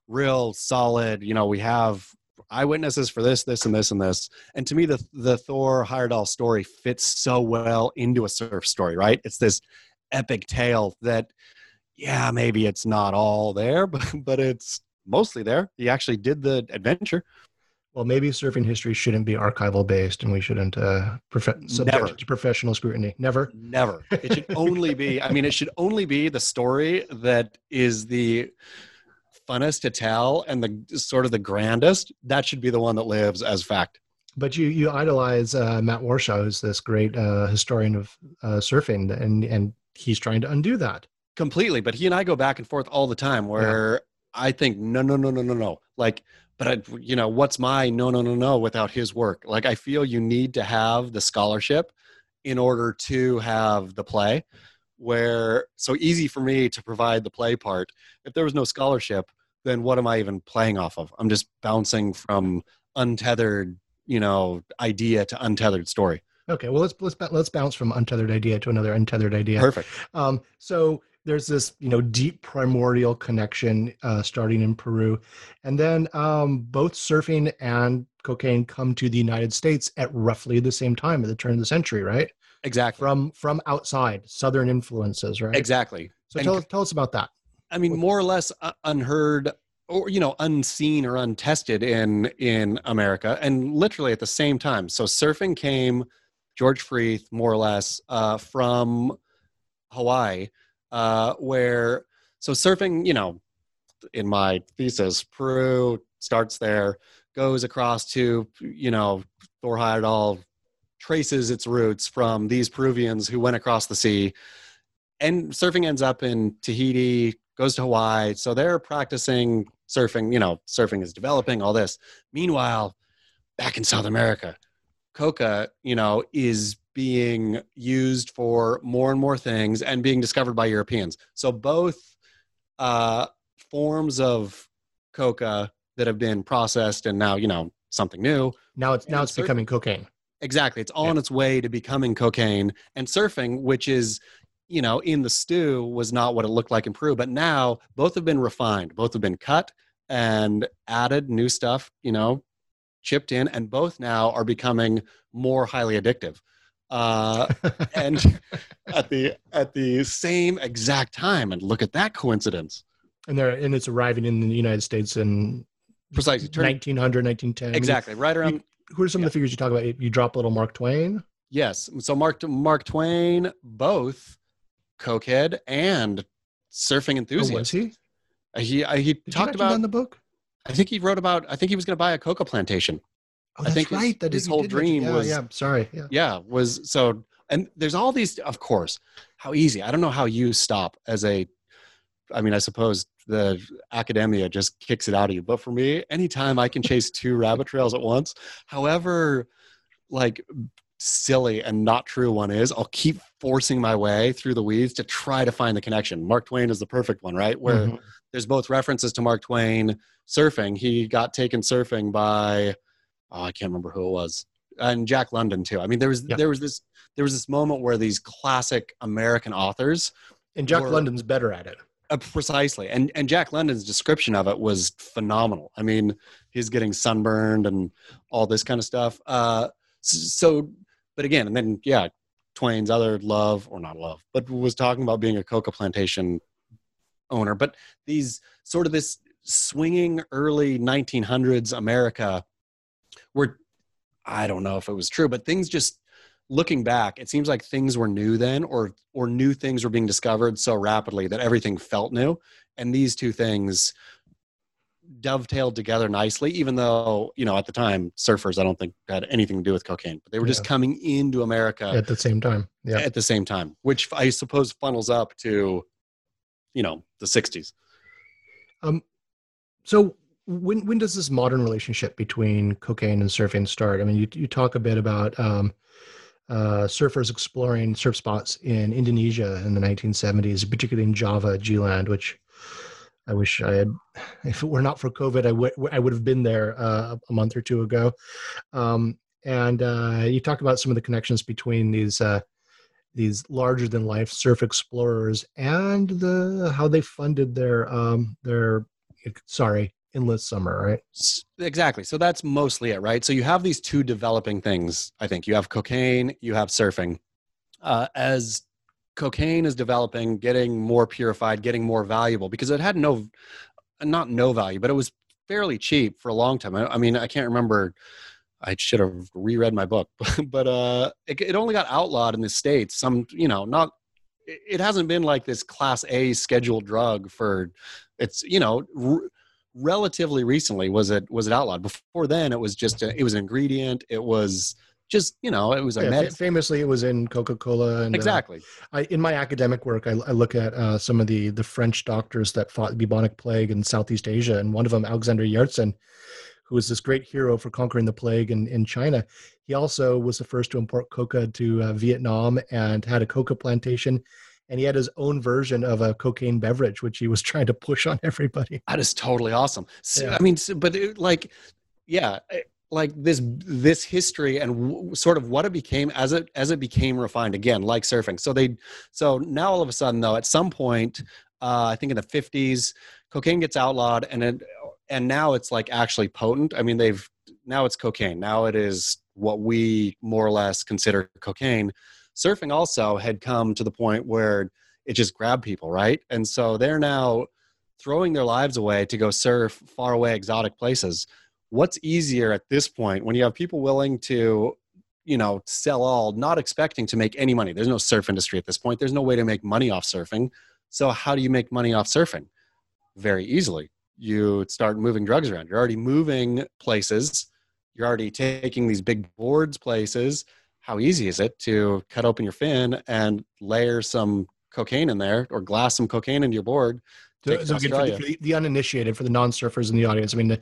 C: real solid, you know, we have eyewitnesses for this, this, and this, and this. And to me, the the Thor Heyerdahl story fits so well into a surf story, right? It's this epic tale that, yeah, maybe it's not all there, but but it's mostly there. He actually did the adventure.
B: Well, maybe surfing history shouldn't be archival based, and we shouldn't uh, prof- subject
C: Never.
B: to professional scrutiny. Never.
C: Never. It should only be, I mean, it should only be the story that is the funnest to tell and the sort of the grandest. That should be the one that lives as fact.
B: But you you idolize uh, Matt Warshaw, who's this great uh, historian of uh, surfing, and and he's trying to undo that.
C: Completely. But he and I go back and forth all the time where I think, no, no, no, no, no, no. Like, but I, you know, what's my no, no, no, no without his work? Like, I feel you need to have the scholarship in order to have the play. Where so easy for me to provide the play part. If there was no scholarship, then what am I even playing off of? I'm just bouncing from untethered, you know, idea to untethered story.
B: Okay, well let's let's let's bounce from untethered idea to another untethered idea.
C: Perfect.
B: Um, so there's this, you know, deep primordial connection uh, starting in Peru, and then um, both surfing and cocaine come to the United States at roughly the same time at the turn of the century, right?
C: Exactly.
B: From from outside, Southern influences, right?
C: Exactly.
B: So
C: And
B: tell, tell us about that.
C: I mean, more or less uh, unheard or you know unseen or untested in in America, and literally at the same time. So surfing came, George Freeth, more or less, uh, from Hawaii, uh, where so surfing, you know, in my thesis, Peru starts there, goes across to you know Thor Heyerdahl traces its roots from these Peruvians who went across the sea and surfing ends up in Tahiti, goes to Hawaii. So they're practicing surfing, you know, surfing is developing, all this. Meanwhile, back in South America, coca, you know, is being used for more and more things and being discovered by Europeans. So both uh, forms of coca that have been processed and now, you know, something new
B: Now it's now it's becoming cocaine.
C: Exactly. It's on its way to becoming cocaine and surfing, which is, you know, in the stew was not what it looked like in Peru. But now both have been refined, both have been cut and added new stuff, you know, chipped in, and both now are becoming more highly addictive. Uh, and at the at the same exact time, and look at that coincidence.
B: and they're and it's arriving in the United States in
C: Precisely. Turn-
B: 1900, 1910. I mean,
C: exactly. Right around
B: who are some of the figures you talk about? You drop a little Mark Twain.
C: Yes. So Mark Mark Twain, both cokehead and surfing
B: Oh,
C: enthusiast.
B: was he?
C: Uh, He uh, he
B: Did
C: talked about.
B: in the book.
C: I think he wrote about. I think he was going to buy a coca plantation.
B: Oh,
C: I
B: that's
C: think his-
B: right. That
C: his whole dream
B: yeah,
C: was-
B: Yeah, sorry. Yeah.
C: Yeah, was so. And there's all these. Of course, how easy. I don't know how you stop as a. I mean, I suppose the academia just kicks it out of you. But for me, anytime I can chase two rabbit trails at once, however, like silly and not true one is, I'll keep forcing my way through the weeds to try to find the connection. Mark Twain is the perfect one, right? Where
B: Mhm.
C: there's both references to Mark Twain surfing. He got taken surfing by oh, I can't remember who it was. And Jack London too. I mean, there was
B: Yeah.
C: there was this there was this moment where these classic American authors
B: And Jack
C: Or-
B: London's better at it.
C: uh, precisely and and Jack London's description of it was phenomenal. I mean, he's getting sunburned and all this kind of stuff. Uh, so, but again, and then yeah, Twain's other love or not love, but was talking about being a coca plantation owner. But these sort of this swinging early 1900s America, where I don't know if it was true, but things just looking back, it seems like things were new then, or or new things were being discovered so rapidly that everything felt new. And these two things dovetailed together nicely, even though, you know, at the time, surfers, I don't think had anything to do with cocaine, but they were just coming into America
B: at the same time. Yeah.
C: at the same time, which I suppose funnels up to, you know, the 60s.
B: Um, so when when does this modern relationship between cocaine and surfing start? I mean, you you talk a bit about um, uh, surfers exploring surf spots in Indonesia in the 1970s, particularly in Java, G-land, which I wish I had. If it were not for COVID, I would I would have been there uh, a month or two ago. Um, and uh, you talk about some of the connections between these uh, these larger than life surf explorers and the how they funded their um, their sorry endless summer, right?
C: Exactly. So that's mostly it, right? So you have these two developing things. I think you have cocaine, you have surfing. Uh, as cocaine is developing, getting more purified, getting more valuable, because it had no, not no value, but it was fairly cheap for a long time. I, I mean, I can't remember. I should have reread my book, but uh, it, it only got outlawed in the states. Some, you know, not. It hasn't been like this class A scheduled drug for. It's you know. R- relatively recently was it was it outlawed before then it was just a, it was an ingredient it was just you know it was a
B: yeah,
C: med-
B: famously it was in coca-cola and
C: uh, exactly.
B: Uh, I, in my academic work I, I look at uh, some of the the french doctors that fought the bubonic plague in southeast asia and one of them alexander yersin who was this great hero for conquering the plague in, in china he also was the first to import coca to uh, vietnam and had a coca plantation and he had his own version of a cocaine beverage which he was trying to push on everybody.
C: That is totally awesome. So,
B: Yeah.
C: i mean so- but it, like yeah eh, like this this history and w- sort of what it became as it as it became refined again like surfing. So they so now all of a sudden though at some point uh, i think in the 50s cocaine gets outlawed and it and now it's like actually potent. I mean they've now it's cocaine. Now it is what we more or less consider cocaine. Surfing also had come to the point where it just grabbed people right? And so they're now throwing their lives away to go surf far away exotic places what's easier at this point when you have people willing to you know sell all not expecting to make any money? There's no surf industry at this point. There's no way to make money off surfing. So how do you make money off surfing? Very easily. You start moving drugs around. You're already moving places. You're already taking these big boards places. How easy is it to cut open your fin and layer some cocaine in there or glass some cocaine into your board to
B: so again, for the, for the, the uninitiated, for the non-surfers in the audience, I mean, the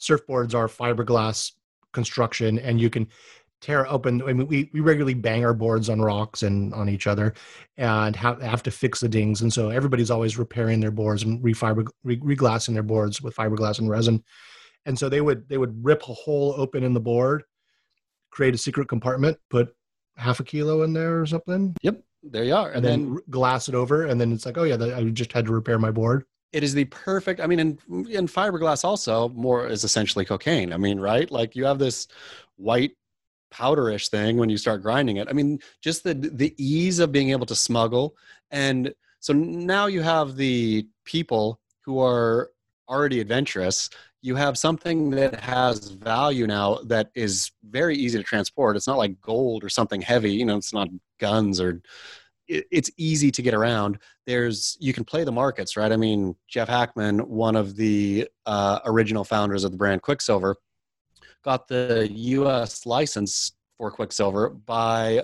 B: surfboards are fiberglass construction, and you can tear open. I mean, we, we regularly bang our boards on rocks and on each other, and have have to fix the dings. And so everybody's always repairing their boards and refiber re, reglassing their boards with fiberglass and resin. And so they would they would rip a hole open in the board, create a secret compartment, put half a kilo in there or something,
C: there you are.
B: And, then, r- glass it over, and then it's like, oh yeah, I just had to repair my board.
C: it is the perfect i mean in, in fiberglass also more is essentially cocaine. I mean right? Like you have this white powderish thing when you start grinding it. I mean just the the ease of being able to smuggle. And so now you have the people who are already adventurous. You have something that has value now that is very easy to transport. It's not like gold or something heavy. You know it's not guns or it's easy to get around. There's you can play the markets right? I mean jeff hakman one of the uh, original founders of the brand quiksilver got the us license for quiksilver by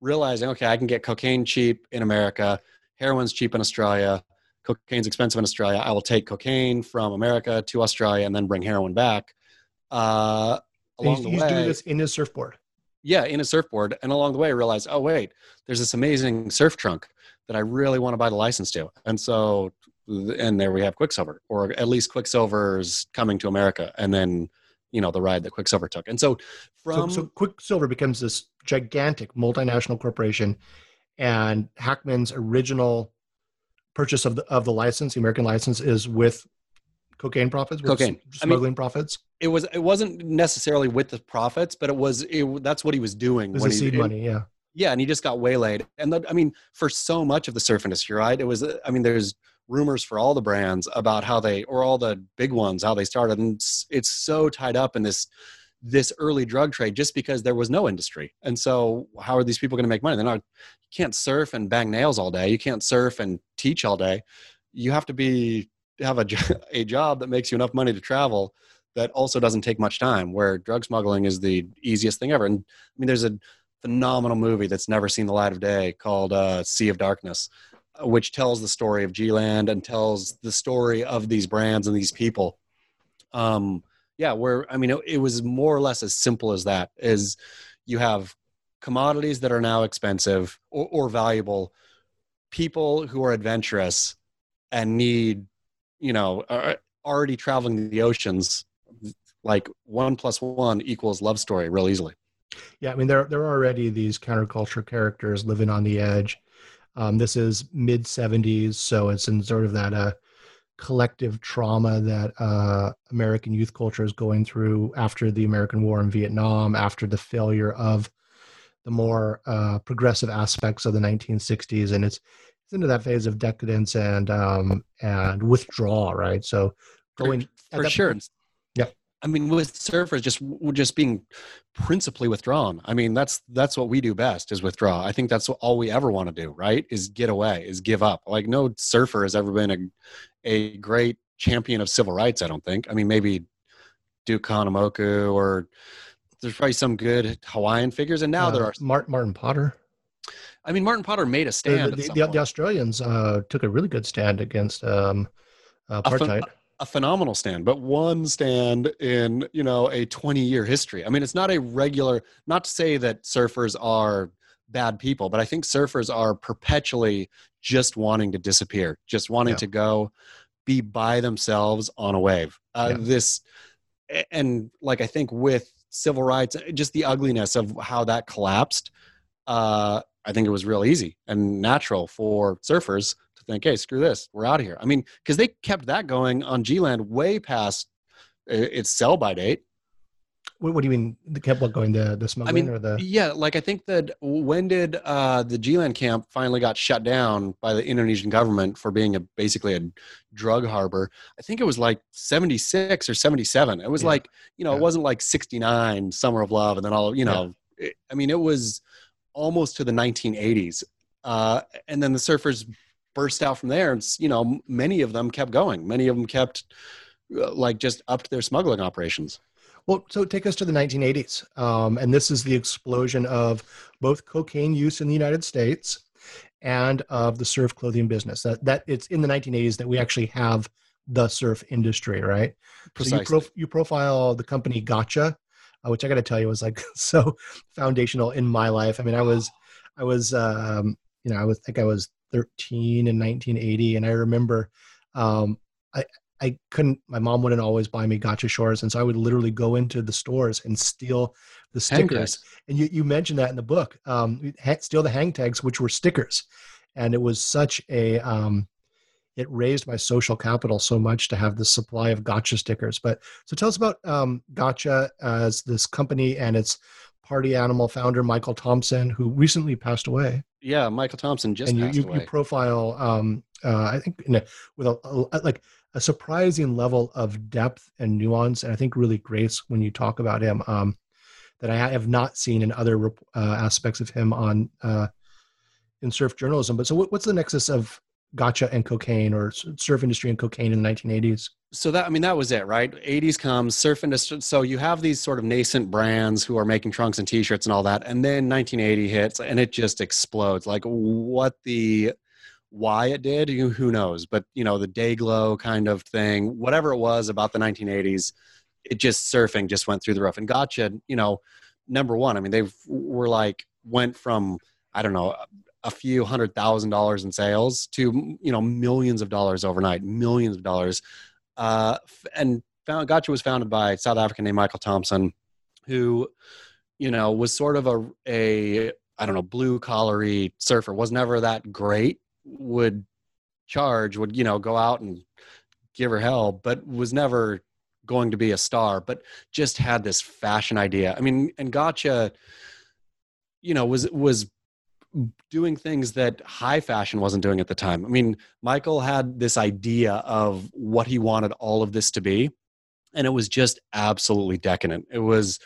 C: realizing okay i can get cocaine cheap in america heroin's cheap in australia cocaine's expensive in australia. I will take cocaine from america to australia and then bring heroin back. Uh, along
B: he's,
C: the
B: he's
C: way
B: doing this in his surfboard.
C: Yeah in a surfboard and along the way I realized oh wait there's this amazing surf trunk that i really want to buy the license to. And so and there we have quiksilver or at least quiksilver's coming to america and then you know the ride that quiksilver took. And so from
B: so, so Quiksilver becomes this gigantic multinational corporation, and Hakman's original purchase of the of the license, the American license, is with cocaine profits,
C: Cocaine.
B: s-
C: I mean-
B: smuggling profits.
C: it was it wasn't necessarily with the profits but it was it, that's what he was doing
B: It was
C: when he,
B: seed money, yeah.
C: yeah and he just got waylaid and the, i mean for so much of the surf industry right it was i mean there's rumors for all the brands about how they or all the big ones how they started and it's, it's so tied up in this this early drug trade just because there was no industry and so how are these people going to make money they're not you can't surf and bang nails all day you can't surf and teach all day you have to be have a, a job that makes you enough money to travel that also doesn't take much time where drug smuggling is the easiest thing ever and i mean there's a phenomenal movie that's never seen the light of day called uh, sea of darkness uh, which tells the story of G-Land and tells the story of these brands and these people. Um, yeah, where I mean, it, it was more or less as simple as that. Is you have commodities that are now expensive or, or valuable, people who are adventurous and need, you know, are already traveling the oceans, like one plus one equals love story real easily.
B: Yeah, I mean there there are already these counterculture characters living on the edge. Um, this is mid '70s, so it's in sort of that uh, collective trauma that uh, American youth culture is going through after the American War in Vietnam, after the failure of the more uh, progressive aspects of the 1960s, and it's it's into that phase of decadence and um, and withdrawal, right? So
C: going for, for sure. Point,
B: yeah,
C: I mean, with surfers just just being principally withdrawn. I mean, that's that's what we do best is withdraw. I think that's all we ever want to do, right? Is get away, is give up. Like no surfer has ever been a a great champion of civil rights. I don't think. I mean, maybe Duke Kahanamoku or there's probably some good Hawaiian figures, and now uh, there are
B: Martin, Martin Potter.
C: I mean, Martin Potter made a stand.
B: The, the, the, Australians uh, took a really good stand against um, apartheid.
C: A, a phenomenal stand, but one stand in you know a 20 year history. I mean, it's not a regular. Not to say that surfers are bad people, but I think surfers are perpetually just wanting to disappear, just wanting yeah. to go be by themselves on a wave. Uh, yeah. This and like I think with civil rights, just the ugliness of how that collapsed. Uh, I think it was real easy and natural for surfers to think, hey, screw this, we're out of here. I mean, because they kept that going on G Land way past its sell by date.
B: What, what, do you mean? They kept what going the the smuggling
C: I mean,
B: or the?
C: Yeah, like I think that when did uh, the G Land camp finally got shut down by the Indonesian government for being a basically a drug harbor? I think it was like seventy six or seventy seven. It was yeah. like you know, yeah. it wasn't like sixty nine, Summer of Love, and then all you know. Yeah. It, I mean, it was almost to the nineteen eighties, uh, and then the surfers burst out from there. And, you know, many of them kept going. Many of them kept uh, like just upped their smuggling operations.
B: Well, so take us to the 1980s. Um, and this is the explosion of both cocaine use in the United States and of the surf clothing business. That, that it's in the 1980s that we actually have the surf industry, right?
C: Precisely.
B: So you, prof- you profile the company Gotcha, uh, which I got to tell you was like so foundational in my life. I mean, I was, I was, um, you know, I was think I was 13 in 1980, and I remember um, I I couldn't. My mom wouldn't always buy me gotcha shorts, and so I would literally go into the stores and steal the stickers. And you you mentioned that in the book. Um, steal the hang tags, which were stickers, and it was such a um, it raised my social capital so much to have this supply of gotcha stickers. But so tell us about um, gotcha as this company and its party animal founder Michael Tomson, who recently passed away.
C: Yeah, Michael Tomson just
B: and
C: you,
B: you, you, profile, um, uh, I think, a, with a, a, like a surprising level of depth and nuance, and I think really grace when you talk about him um, that I have not seen in other uh, aspects of him on uh, in surf journalism. But so, what's the nexus of gotcha and cocaine or surf industry and cocaine in the 1980s
C: so that i mean that was it right? 80s comes surf industry so you have these sort of nascent brands who are making trunks and t-shirts and all that and then 1980 hits and it just explodes. Like what the why it did who knows? But you know the day glow kind of thing whatever it was about the 1980s it just surfing just went through the roof and gotcha you know number one i mean they were like went from i don't know a few hundred thousand dollars in sales to you know millions of dollars overnight, millions of dollars. Uh, and found, Gotcha was founded by South African named Michael Tomson, who you know was sort of a a I don't know blue collary surfer. Was never that great. Would charge. Would you know go out and give her hell, but was never going to be a star. But just had this fashion idea. I mean, and Gotcha, you know, was was doing things that high fashion wasn't doing at the time. I mean, Michael had this idea of what he wanted all of this to be, and it was just absolutely decadent. It was,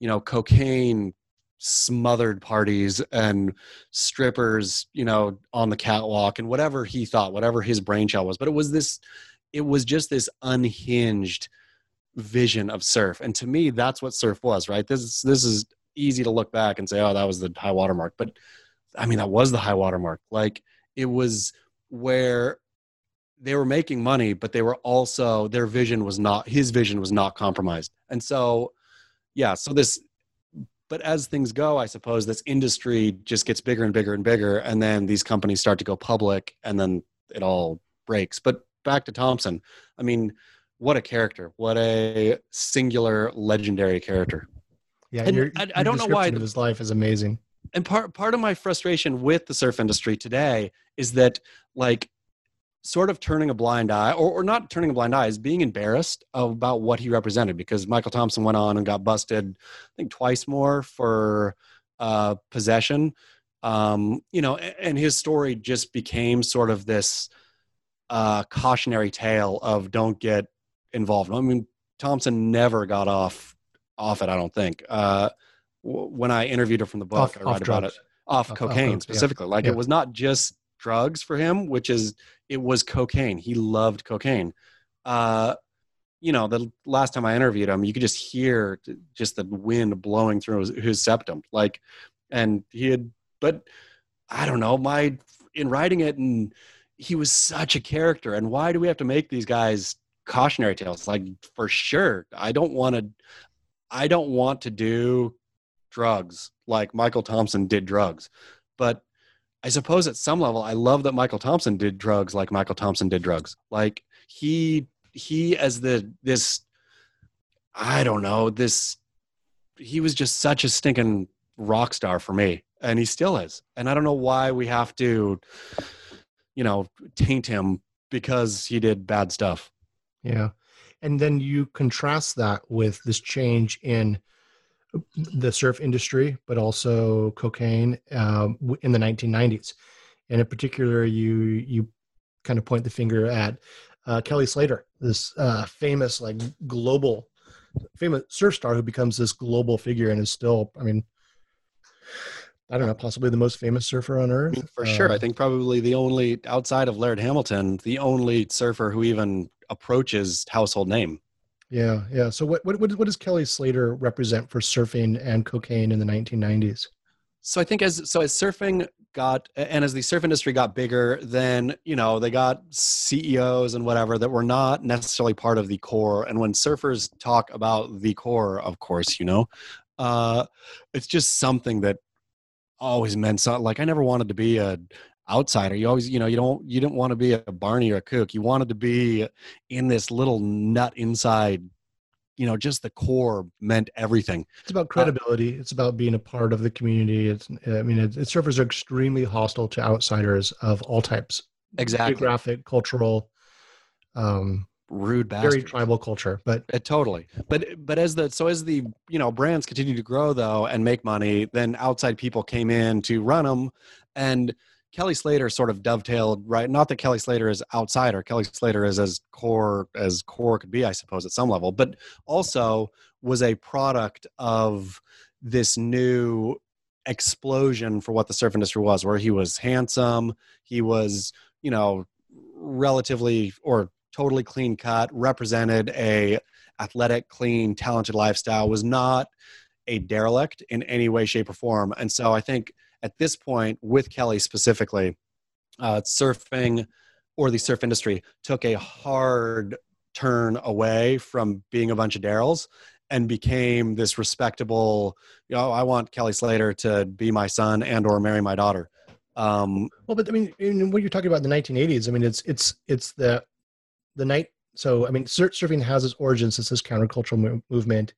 C: you know, cocaine smothered parties and strippers, you know, on the catwalk and whatever he thought, whatever his brainchild was. But it was this, it was just this unhinged vision of surf. And to me, that's what surf was, right? This this is easy to look back and say, oh, that was the high watermark. But I mean, that was the high watermark. Like it was where they were making money, but they were also their vision was not his vision was not compromised. And so, yeah, so this but as things go, I suppose this industry just gets bigger and bigger and bigger, and then these companies start to go public, and then it all breaks. But back to Tomson, I mean, what a character! What a singular, legendary character.
B: Yeah,
C: And
B: your,
C: I- I don't know why
B: of his life is amazing.
C: And part part of my frustration with the surf industry today is that like sort of turning a blind eye or, or not turning a blind eye is being embarrassed about what he represented because michael tomson went on and got busted i think twice more for uh, possession. Um, you know a- and his story just became sort of this uh, cautionary tale of don't get involved. I mean thompson never got off off it i don't think. Uh, when i interviewed her from the book
B: Off,
C: i
B: off
C: write about it
B: drugs.
C: off
B: Off- off
C: cocaine
B: yeah.
C: specifically. Like
B: Yeah.
C: it was not just drugs for him, which is it was cocaine. He loved cocaine. Uh, you know, the last time I interviewed him, you could just hear just the wind blowing through his, his septum. Like, and he had, but I don't know, my in writing it, and he was such a character. And why do we have to make these guys cautionary tales? Like, for sure, I don't want to. I don't want to do drugs like Michael Tomson did drugs. But I suppose at some level, I love that Michael Tomson did drugs like Michael Tomson did drugs. Like he he as the this I don't know this he was just such a stinking rock star for me, and he still is. And I don't know why we have to, you know, taint him because he did bad stuff.
B: Yeah. And then you contrast that with this change in the surf industry, but also cocaine um, in the 1990s. And in particular, you you kind of point the finger at uh, Kelly Slater, this uh, famous like global, famous surf star who becomes this global figure and is still, I mean, I don't know, possibly the most famous surfer on
C: I
B: earth.
C: mean, for sure. I
B: Um,
C: think probably the only outside of Laird Hamilton, the only surfer who even approaches household name.
B: Yeah, yeah. So what what what does Kelly Slater represent for surfing and cocaine in the 1990s?
C: So I think as so as surfing got and as the surf industry got bigger, then you know they got CEOs and whatever that were not necessarily part of the core. And when surfers talk about the core, of course, you know, uh, it's just something that always meant something. Like I never wanted to be a outsider. You always, you know, you don't you didn't want to be a Barney or a Kook. You wanted to be in this little nut inside. You know, just the core meant everything.
B: It's about credibility. it's about being a part of the community. It's I mean, it, it, surfers are extremely hostile to outsiders of all types,
C: Exactly.
B: geographic, cultural, um,
C: Rude bastard.
B: very tribal culture. But
C: Uh, totally but but as the so as the you know brands continue to grow though and make money then outside people came in to run them and kelly slater sort of dovetailed right? Not that kelly slater is outsider kelly slater is as core as core could be i suppose at some level but also was a product of this new explosion for what the surf industry was where he was handsome he was you know relatively or totally clean cut represented a athletic clean talented lifestyle was not a derelict in any way shape or form. And so i think at this point with kelly specifically uh, surfing or the surf industry took a hard turn away from being a bunch of daryls and became this respectable you know i want kelly slater to be my son and or marry my daughter um,
B: well, but I mean, what you're talking about in the 1980s, I mean, it's it's it's the the night. So I mean, surfing has its origins as this countercultural mo- movement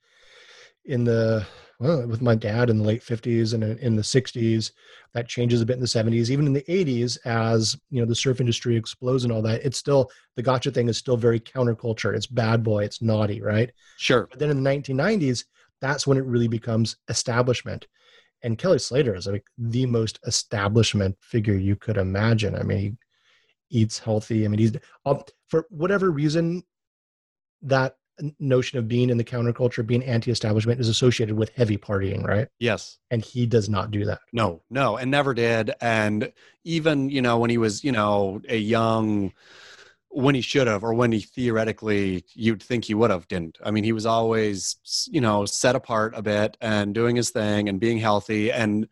B: in the well, with my dad in the late 50s and in the 60s. That changes a bit in the 70s, even in the 80s, as you know, the surf industry explodes and all that. It's still the gotcha thing is still very counterculture. It's bad boy. It's naughty, right?
C: sure
B: But then in the 1990s, that's when it really becomes establishment. And Kelly Slater is like the most establishment figure you could imagine. I mean, he eats healthy. I mean, he's um, for whatever reason that notion of being in the counterculture, being anti-establishment, is associated with heavy partying, right?
C: yes
B: And he does not do that.
C: No, no, and never did. And even, you know, when he was, you know, a young, when he should have, or when he theoretically you'd think he would have, didn't. I mean, he was always, you know, set apart a bit and doing his thing and being healthy. And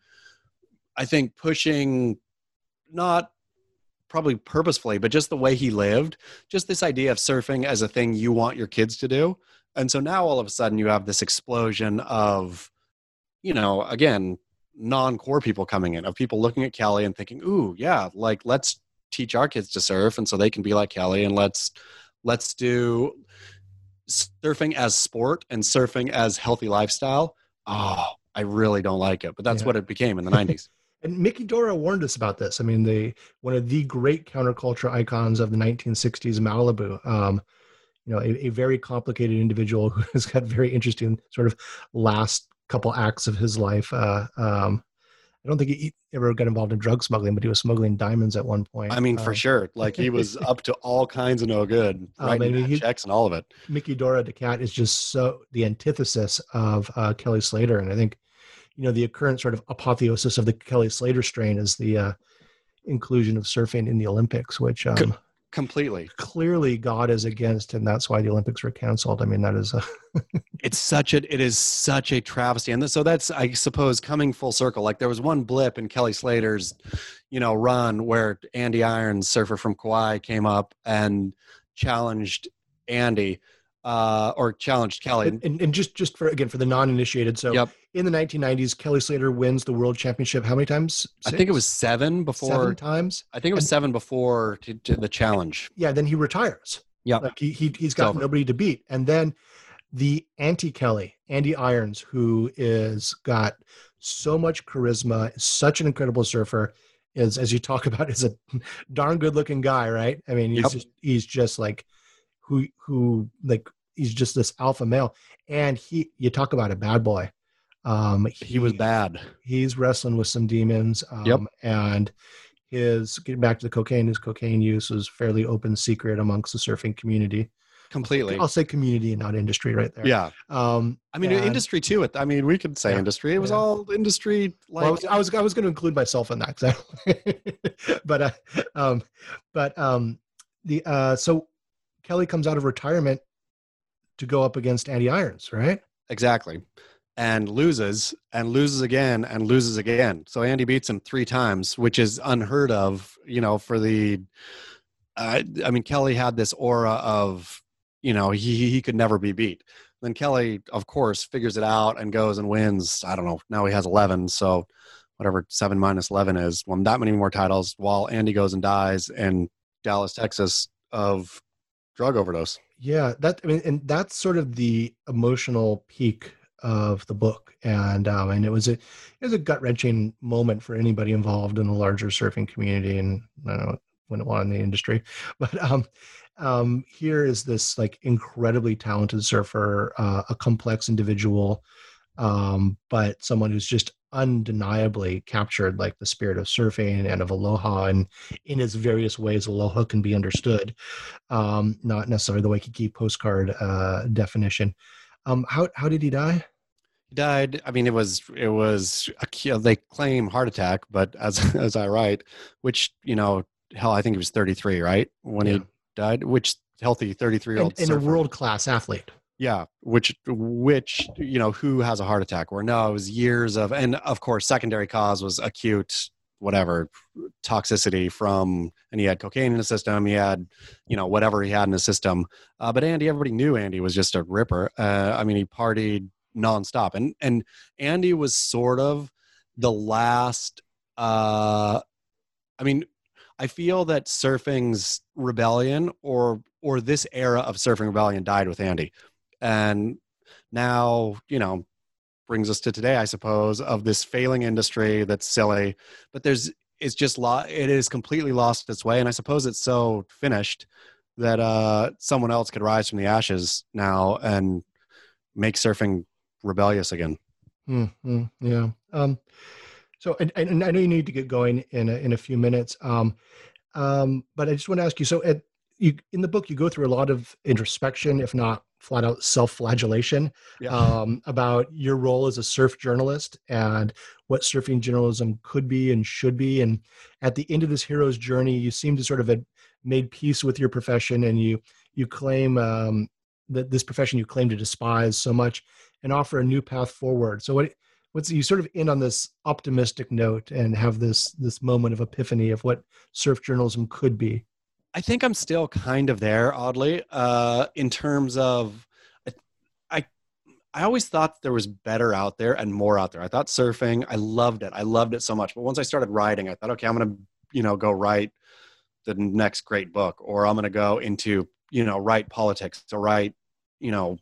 C: I think pushing not probably purposefully, but just the way he lived, just this idea of surfing as a thing you want your kids to do. And so now all of a sudden you have this explosion of you know, again, non-core people coming in of people looking at Kelly and thinking, "Ooh, yeah, like let's teach our kids to surf and so they can be like Kelly and let's let's do surfing as sport and surfing as healthy lifestyle." Oh, I really don't like it, but that's
B: Yeah.
C: what it became in the 90s.
B: And Miki Dora warned us about this. I mean, the one of the great counterculture icons of the 1960s, Malibu. Um, you know, a, a very complicated individual who has got very interesting sort of last couple acts of his life. Uh, um, I don't think he ever got involved in drug smuggling, but he was smuggling diamonds at one point.
C: I mean, for
B: Um,
C: sure. Like he was up to all kinds of no good,
B: Um,
C: writing
B: I he-
C: checks and all of it.
B: Miki Dora Da Cat is just so the antithesis of uh, Kelly Slater, and I think you know the current sort of apotheosis of the Kelly Slater strain is the uh, inclusion of surfing in the Olympics, which um,
C: Co- Completely.
B: clearly God is against, and that's why the Olympics were canceled. I mean, that is uh,
C: It's such a it is such a travesty. And so that's I suppose coming full circle. Like there was one blip in Kelly Slater's, you know, run where Andy Irons, surfer from Kauai, came up and challenged Andy, uh, or challenged Kelly.
B: and, and, just just for again for the non-initiated. So
C: Yep.
B: in the 1990s, Kelly Slater wins the world championship. How many times?
C: I think it was seven before
B: seven times.
C: I think it was
B: And-
C: seven before to, to the challenge.
B: Yeah, then he retires.
C: Yeah,
B: Like he, he he's got nobody to beat. And then the anti Kelly, Andy Irons, who is got so much charisma, such an incredible surfer, is as you talk about, is a darn good looking guy, right? I mean, he's
C: Yep.
B: just he's just like who who like he's just this alpha male. And he you talk about a bad boy. Um
C: He was bad.
B: he's wrestling with some demons. Um,
C: Yep.
B: And his getting back to the cocaine, his cocaine use was fairly open secret amongst the surfing community.
C: Completely.
B: I'll say community and not industry right there.
C: Yeah.
B: Um,
C: I mean,
B: and-
C: industry too. I mean, we could say
B: Yeah.
C: industry. It was
B: Yeah.
C: all industry. Like,
B: well, I was I was, going to include myself in that I- but uh, um, but um, the uh, so Kelly comes out of retirement to go up against Andy Irons, right?
C: exactly, and loses, and loses again, and loses again. So Andy beats him three times, which is unheard of. You know, for the. Uh, I mean, Kelly had this aura of, you know, he he could never be beat. Then Kelly, of course, figures it out and goes and wins. I don't know. Now he has eleven, so whatever seven minus eleven is, won that many more titles. While Andy goes and dies in Dallas, Texas, of drug overdose.
B: Yeah, that I mean, and that's sort of the emotional peak of the book, and um, and it was a it was a gut wrenching moment for anybody involved in the larger surfing community, and I don't know when it was in the industry, but um, um, here is this like incredibly talented surfer, uh, a complex individual, um, but someone who's just undeniably captured like the spirit of surfing and of aloha and in its various ways aloha can be understood um, not necessarily the Waikiki postcard uh, definition. Um, how how did he die?
C: He died. I mean, it was it was a, they claim heart attack, but as as I write, which you know, hell, I think he was 33, right, when
B: Yeah.
C: he died. Which healthy 33 year
B: And,
C: old
B: and a world class athlete.
C: Yeah, which which you know who has a heart attack? Or no, it was years of, and of course, secondary cause was acute whatever toxicity from, and he had cocaine in his system. He had, you know, whatever he had in his system. Uh, but Andy, everybody knew Andy was just a ripper. Uh, I mean, he partied nonstop, and and Andy was sort of the last. Uh, I mean, I feel that surfing's rebellion or or this era of surfing rebellion died with Andy. And now, you know, brings us to today, I suppose, of this failing industry that's silly, but there's it's just lo- it is completely lost its way and I suppose it's so finished that uh someone else could rise from the ashes now and make surfing rebellious again.
B: Mm-hmm. Yeah. Um, so, and, and I know you need to get going in a, in a few minutes. Um, um, but I just want to ask you. So, at you in the book, you go through a lot of introspection, if not flat out self-flagellation, um, about your role as a surf journalist and what surfing journalism could be and should be. And at the end of this hero's journey, you seem to sort of have made peace with your profession, and you you claim um, that this profession you claim to despise so much, and offer a new path forward. So what? What's you sort of end on this optimistic note and have this this moment of epiphany of what surf journalism could be.
C: I think I'm still kind of there, oddly, uh, in terms of I, I always thought there was better out there and more out there. I thought surfing, I loved it. I loved it so much. But once I started writing, I thought, okay, I'm to, you know, go write the next great book, or I'm to go into, you know, write politics, to write, you know,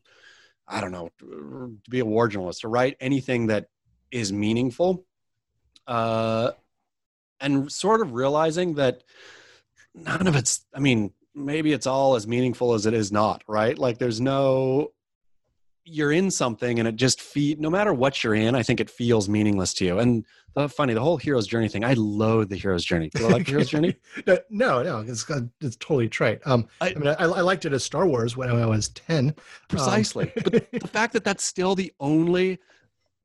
C: I don't know, to be a war journalist, to write anything that is meaningful. Uh, and sort of realizing that none of it's, I mean, maybe it's all as meaningful as it is not, right? Like there's no, you're in something and it just feed no matter what you're in i think it feels meaningless to you. And the funny the whole hero's journey thing i loathe the hero's journey. Do you like the hero's journey?
B: No no it's it's totally trite. Um i, I mean I, I, liked it as star wars when i was 10
C: precisely. Um, but the fact that that's still the only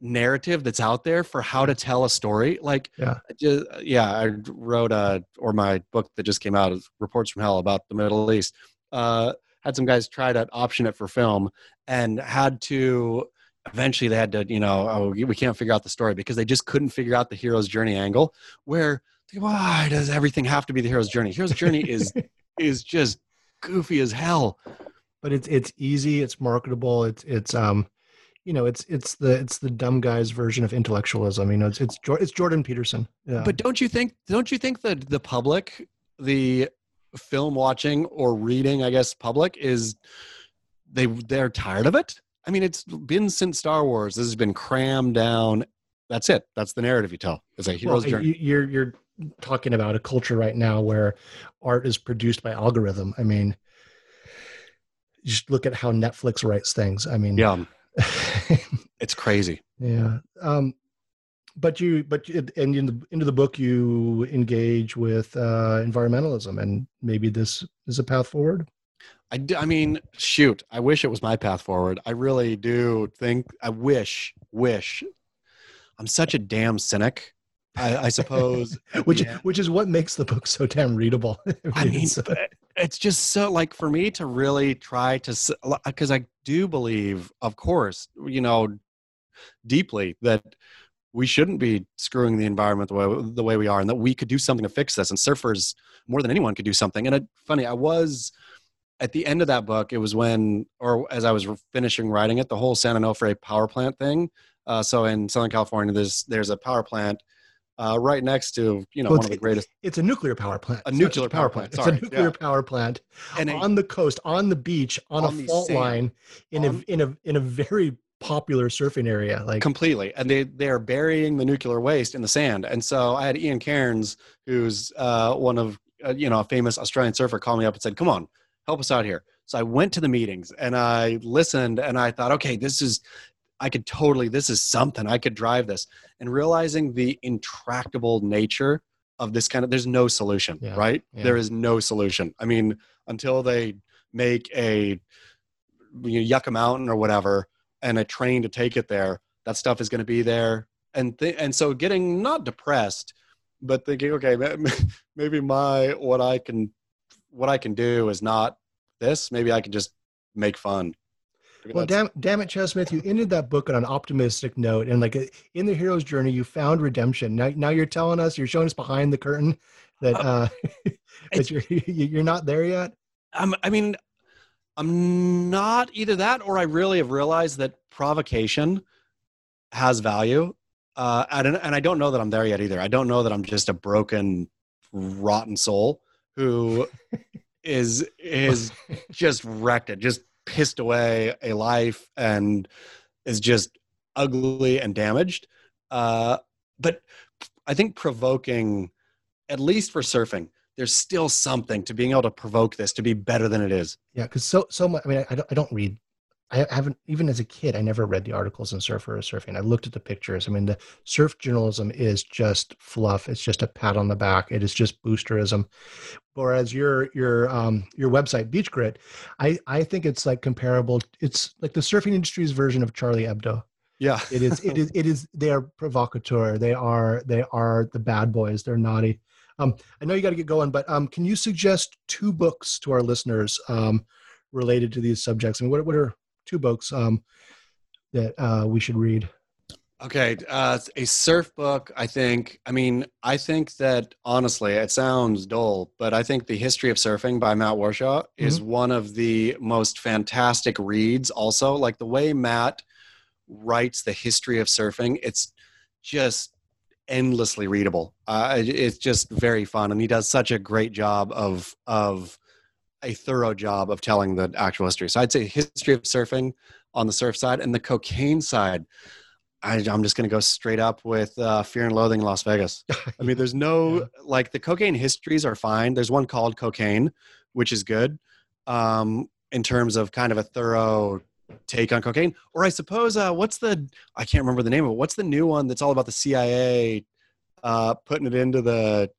C: narrative that's out there for how to tell a story like
B: yeah.
C: Just, yeah i wrote a or my book that just came out is reports from hell about the middle east uh had some guys try to option it for film and had to eventually they had to you know oh, we can't figure out the story because they just couldn't figure out the hero's journey angle where why does everything have to be the hero's journey? Hero's journey is is just goofy as hell.
B: But it's it's easy it's marketable it's it's um you know it's it's the it's the dumb guy's version of intellectualism you know it's it's, it's jordan peterson
C: yeah. but don't you think don't you think that the public the film watching or reading, I guess, public is they they're tired of it. I mean, it's been since Star Wars. This has been crammed down. That's it. That's the narrative you tell. It's a hero's well, journey.
B: You're you're talking about a culture right now where art is produced by algorithm. I mean, just look at how Netflix writes things. I mean,
C: yeah, it's crazy.
B: Yeah. Um, but you but and in the into the book you engage with uh, environmentalism and maybe this is a path forward?
C: I, do, I mean shoot i wish it was my path forward. I really do think i wish wish. I'm such a damn cynic i, I suppose.
B: Which which is what makes the book so damn readable.
C: I mean it's just so like for me to really try to because i do believe of course you know deeply that we shouldn't be screwing the environment the way, the way we are and that we could do something to fix this and surfers more than anyone could do something and it, funny i was at the end of that book it was when or as i was finishing writing it the whole san onofre power plant thing uh, so in southern california there's there's a power plant uh, right next to you know well, one of the greatest.
B: It's a nuclear power plant.
C: A nuclear power, plant.
B: plant. It's a nuclear yeah. power plant and on the coast, on the beach, on, on a fault sand, line, in on, a in a in a very popular surfing area like
C: completely and they they're burying the nuclear waste in the sand and so i had ian cairns who's uh, one of uh, you know a famous australian surfer call me up and said come on help us out here so i went to the meetings and i listened and i thought okay this is i could totally this is something i could drive this and realizing the intractable nature of this kind of there's no solution yeah, right yeah. there is no solution i mean until they make a you know, yucca mountain or whatever and a train to take it there, that stuff is going to be there. And th- and so getting not depressed, but thinking, okay, maybe my what I can what I can do is not this. Maybe I can just make fun.
B: Well, damn, damn it, Chas Smith, you ended that book on an optimistic note, and like in the hero's journey, you found redemption. Now, now you're telling us, you're showing us behind the curtain that uh, uh that you're you're not there yet.
C: Um, I mean, I'm not either that or I really have realized that provocation has value. Uh, and, and I don't know that I'm there yet either. I don't know that I'm just a broken, rotten soul who is is just wrecked it, just pissed away a life and is just ugly and damaged. Uh, but I think provoking, at least for surfing, there's still something to being able to provoke this to be better than it is.
B: Yeah, because so so much. I mean, I don't, I don't read. I haven't even as a kid. I never read the articles in Surfer or Surfing. I looked at the pictures. I mean, the surf journalism is just fluff. It's just a pat on the back. It is just boosterism. Whereas your your um your website BeachGrit, I I think it's like comparable. It's like the surfing industry's version of Charlie Hebdo.
C: Yeah,
B: it is. It is. It is. They are provocateur. They are. They are the bad boys. They're naughty. Um, I know you got to get going, but um, can you suggest two books to our listeners um, related to these subjects? I and mean, what, what are two books um, that uh, we should read?
C: Okay, uh, a surf book. I think. I mean, I think that honestly, it sounds dull, but I think the history of surfing by Matt Warshaw mm-hmm. is one of the most fantastic reads. Also, like the way Matt writes the history of surfing, it's just endlessly readable. Uh, it's just very fun, and he does such a great job of of a thorough job of telling the actual history. So I'd say history of surfing on the surf side, and the cocaine side. I, am just going to go straight up with uh, Fear and Loathing in Las Vegas. I mean, there's no yeah. like the cocaine histories are fine. There's one called Cocaine, which is good um, in terms of kind of a thorough take on cocaine. Or I suppose uh, what's the I can't remember the name of it. What's the new one that's all about the CIA uh, putting it into the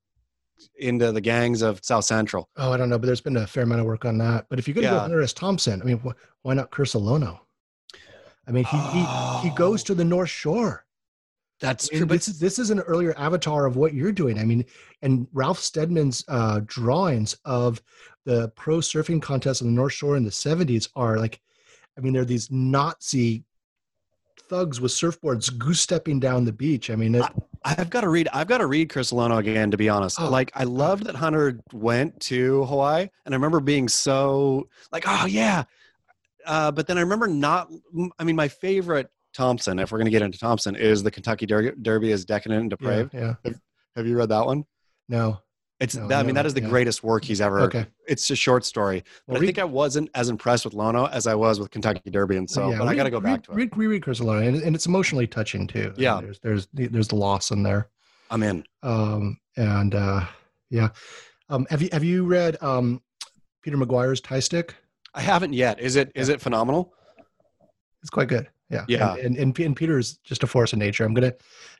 C: into the gangs of South Central?
B: Oh, I don't know, but there's been a fair amount of work on that. But if you're going to yeah. go Hunter S. Thompson, I mean, wh- why not Lono? I mean, he, oh. he he goes to the North Shore.
C: That's
B: I mean, true. This is this is an earlier avatar of what you're doing. I mean, and Ralph Steadman's uh, drawings of the pro surfing contest on the North Shore in the 70s are like, I mean, they're these Nazi thugs with surfboards goose stepping down the beach. I mean, it,
C: I, have got to read. I've got to read Curse of Lono again. To be honest, oh, like I loved that Hunter went to Hawaii, and I remember being so like, oh yeah, uh, but then I remember not. I mean, my favorite Thompson, if we're going to get into Thompson, is the Kentucky Der- Derby is decadent and depraved.
B: Yeah. yeah.
C: Have, have, you read that one?
B: No.
C: It's. No, that, I mean, that is the yeah. greatest work he's ever.
B: Okay.
C: It's a short story, but well, I think I wasn't as impressed with Lono as I was with Kentucky Derby, and so. Yeah, but read, I got to go
B: read,
C: back to it.
B: Read, reread Curse of Lono, and, and, it's emotionally touching too.
C: Yeah.
B: There's there's there's the loss in there.
C: I'm in.
B: Um and uh yeah, um have you have you read um Peter Maguire's Thai Stick?
C: I haven't yet. Is it is it phenomenal?
B: It's quite good. Yeah.
C: Yeah.
B: And, and, and Peter's just a force of nature. I'm gonna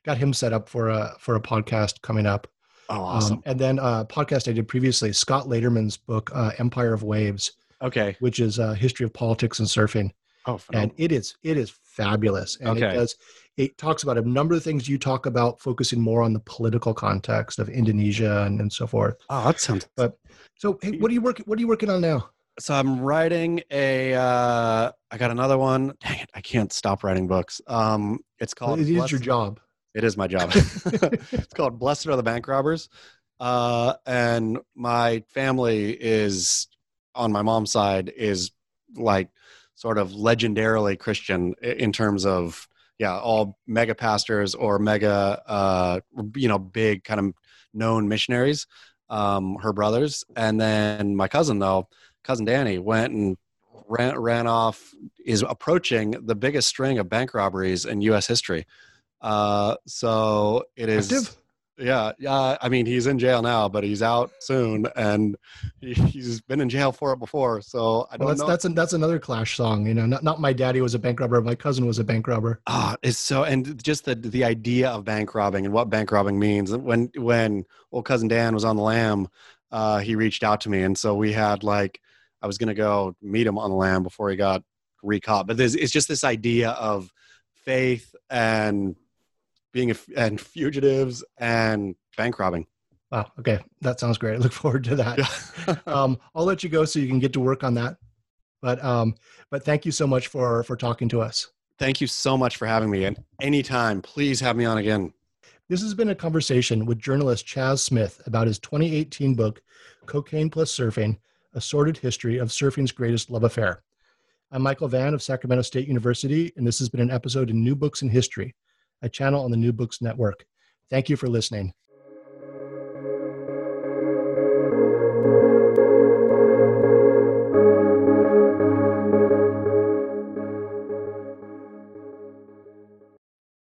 B: got him set up for a for a podcast coming up.
C: Oh, awesome. Um,
B: and then a uh, podcast I did previously, Scott Laderman's book, uh, Empire of Waves.
C: Okay.
B: Which is a history of politics and surfing.
C: Oh,
B: phenomenal. and it is it is fabulous. And
C: okay.
B: it does it talks about a number of things you talk about, focusing more on the political context of Indonesia and, and so forth.
C: Oh, that sounds.
B: But so, hey, what are you working? What are you working on now?
C: so I'm writing a. Uh, I got another one. Dang it! I can't stop writing books. Um, it's called.
B: It is your job.
C: It is my job. it's called "Blessed Are the Bank Robbers," uh, and my family is on my mom's side is like sort of legendarily Christian in terms of yeah, all mega pastors or mega uh, you know big kind of known missionaries. Um, her brothers, and then my cousin though cousin Danny went and ran ran off is approaching the biggest string of bank robberies in U.S. history. Uh, so it is.
B: Active?
C: Yeah, yeah. I mean, he's in jail now, but he's out soon, and he, has been in jail for it before. So I don't
B: well, that's,
C: know.
B: That's a, that's another Clash song. You know, not not my daddy was a bank robber. My cousin was a bank robber.
C: Ah, it's so and just the the idea of bank robbing and what bank robbing means. When when old cousin Dan was on the lam, uh, he reached out to me, and so we had like I was going to go meet him on the lam before he got recaught. But it's just this idea of faith and being a, and fugitives and bank robbing.
B: Wow. Okay, that sounds great. I look forward to that. um, I'll let you go so you can get to work on that. But um, but thank you so much for for talking to us.
C: Thank you so much for having me. And anytime, please have me on again.
B: This has been a conversation with journalist Chas Smith about his 2018 book, Cocaine Plus Surfing a sordid history of surfing's greatest love affair. I'm Michael Vann of Sacramento State University, and this has been an episode in New Books in History, a channel on the New Books Network. Thank you for listening.